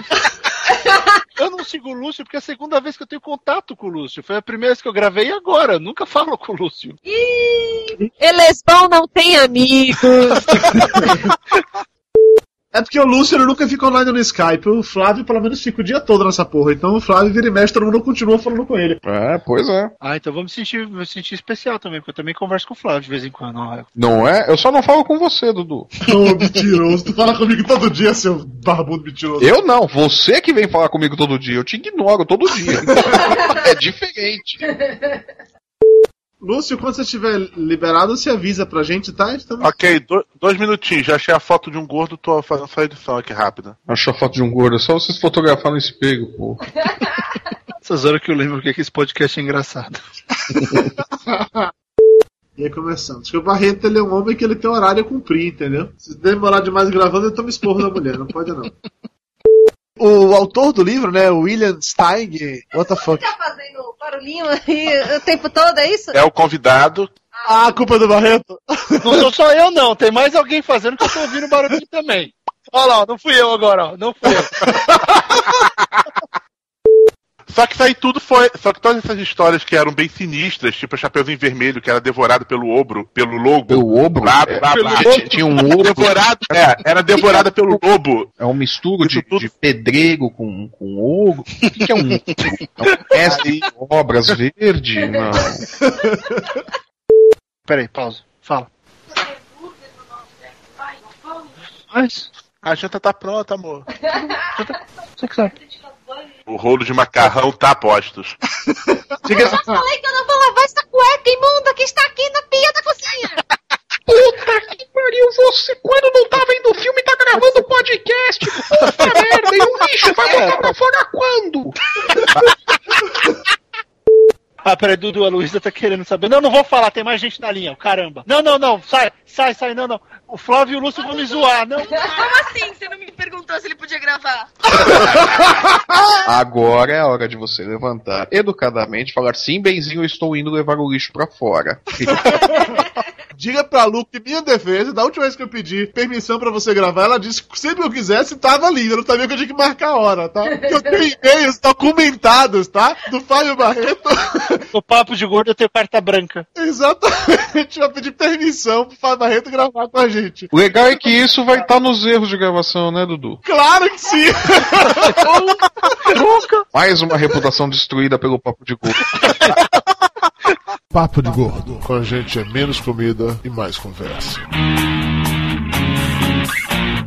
Eu não sigo o Lúcio porque é a segunda vez que eu tenho contato com o Lúcio. Foi a primeira vez que eu gravei e agora. Eu nunca falo com o Lúcio. Ih, Elesbão não tem amigos. É porque o Lúcio ele nunca fica online no Skype, o Flávio pelo menos fica o dia todo nessa porra, então o Flávio vira e mexe, todo mundo continua falando com ele. É, pois é. Ah, então vamos me sentir, vou me sentir especial também, porque eu também converso com o Flávio de vez em quando. ó. Não é? Eu só não falo com você, Dudu. Ô, mentiroso, tu fala comigo todo dia, seu barbudo mentiroso. Eu não, você que vem falar comigo todo dia. Eu te ignoro todo dia. é diferente. Lúcio, quando você estiver liberado, você avisa pra gente, tá? Então... Ok, do- dois minutinhos. Já achei a foto de um gordo, tô fazendo só a edição aqui rápida. Achou a foto de um gordo, é só vocês fotografar no espelho, pô. Essas horas que eu lembro que esse podcast é engraçado. E aí começamos. Acho que o Barreto ele é um homem que ele tem horário a cumprir, entendeu? Se demorar demais gravando, ele toma esporro da mulher, não pode não. O autor do livro, né, William Steig, what the fuck? Tá fazendo barulhinho aí o tempo todo, é isso? É o convidado. Ah, a culpa é do Barreto? Não sou só eu, não. Tem mais alguém fazendo que eu tô ouvindo barulho também. Olha lá, ó, não fui eu agora, ó. Não fui eu. Só que isso aí tudo foi. Só que todas essas histórias que eram bem sinistras, tipo a Chapeuzinho Vermelho, que era devorado pelo obro, pelo lobo. Pelo obro? Blá, blá, Pelo blá. lobo? Tinha um obro. Devorado, é, era devorada pelo lobo. É um misturo de, de pedrego com, com ouro. O que, que é um ogro? É um obras verde? Não. Peraí, pausa. Fala. Mas. A janta tá pronta, amor. Você que sabe. O rolo de macarrão tá a postos. Diga Eu falei que eu não vou lavar essa cueca imunda que está aqui na pia da cozinha. Puta que pariu, você quando não tá vendo o filme tá gravando podcast. Puta merda, e o lixo vai botar pra fora quando? Ah, peraí, Dudu, a Luísa tá querendo saber. Não, não vou falar, tem mais gente na linha, caramba. Não, não, não, sai, sai, sai, não, não. O Flávio e o Lúcio vão me zoar, não. Como assim? Você não me perguntou se ele podia gravar? Agora é a hora de você levantar educadamente e falar sim, benzinho, eu estou indo levar o lixo pra fora. Diga pra Lu que minha defesa, da última vez que eu pedi permissão pra você gravar, ela disse que sempre que eu quisesse tava ali. Eu não sabia que eu tinha que marcar a hora, tá? Porque eu tenho e-mails documentados, tá? Do Fábio Barreto. No papo de gordo eu tenho carta branca. Exatamente, eu pedi permissão pro Fábio Barreto gravar com a gente. O legal é que isso vai estar nos erros de gravação, né, Dudu? Claro que sim! Mais uma reputação destruída pelo papo de gordo. Papo de Gordo. Com a gente é menos comida e mais conversa.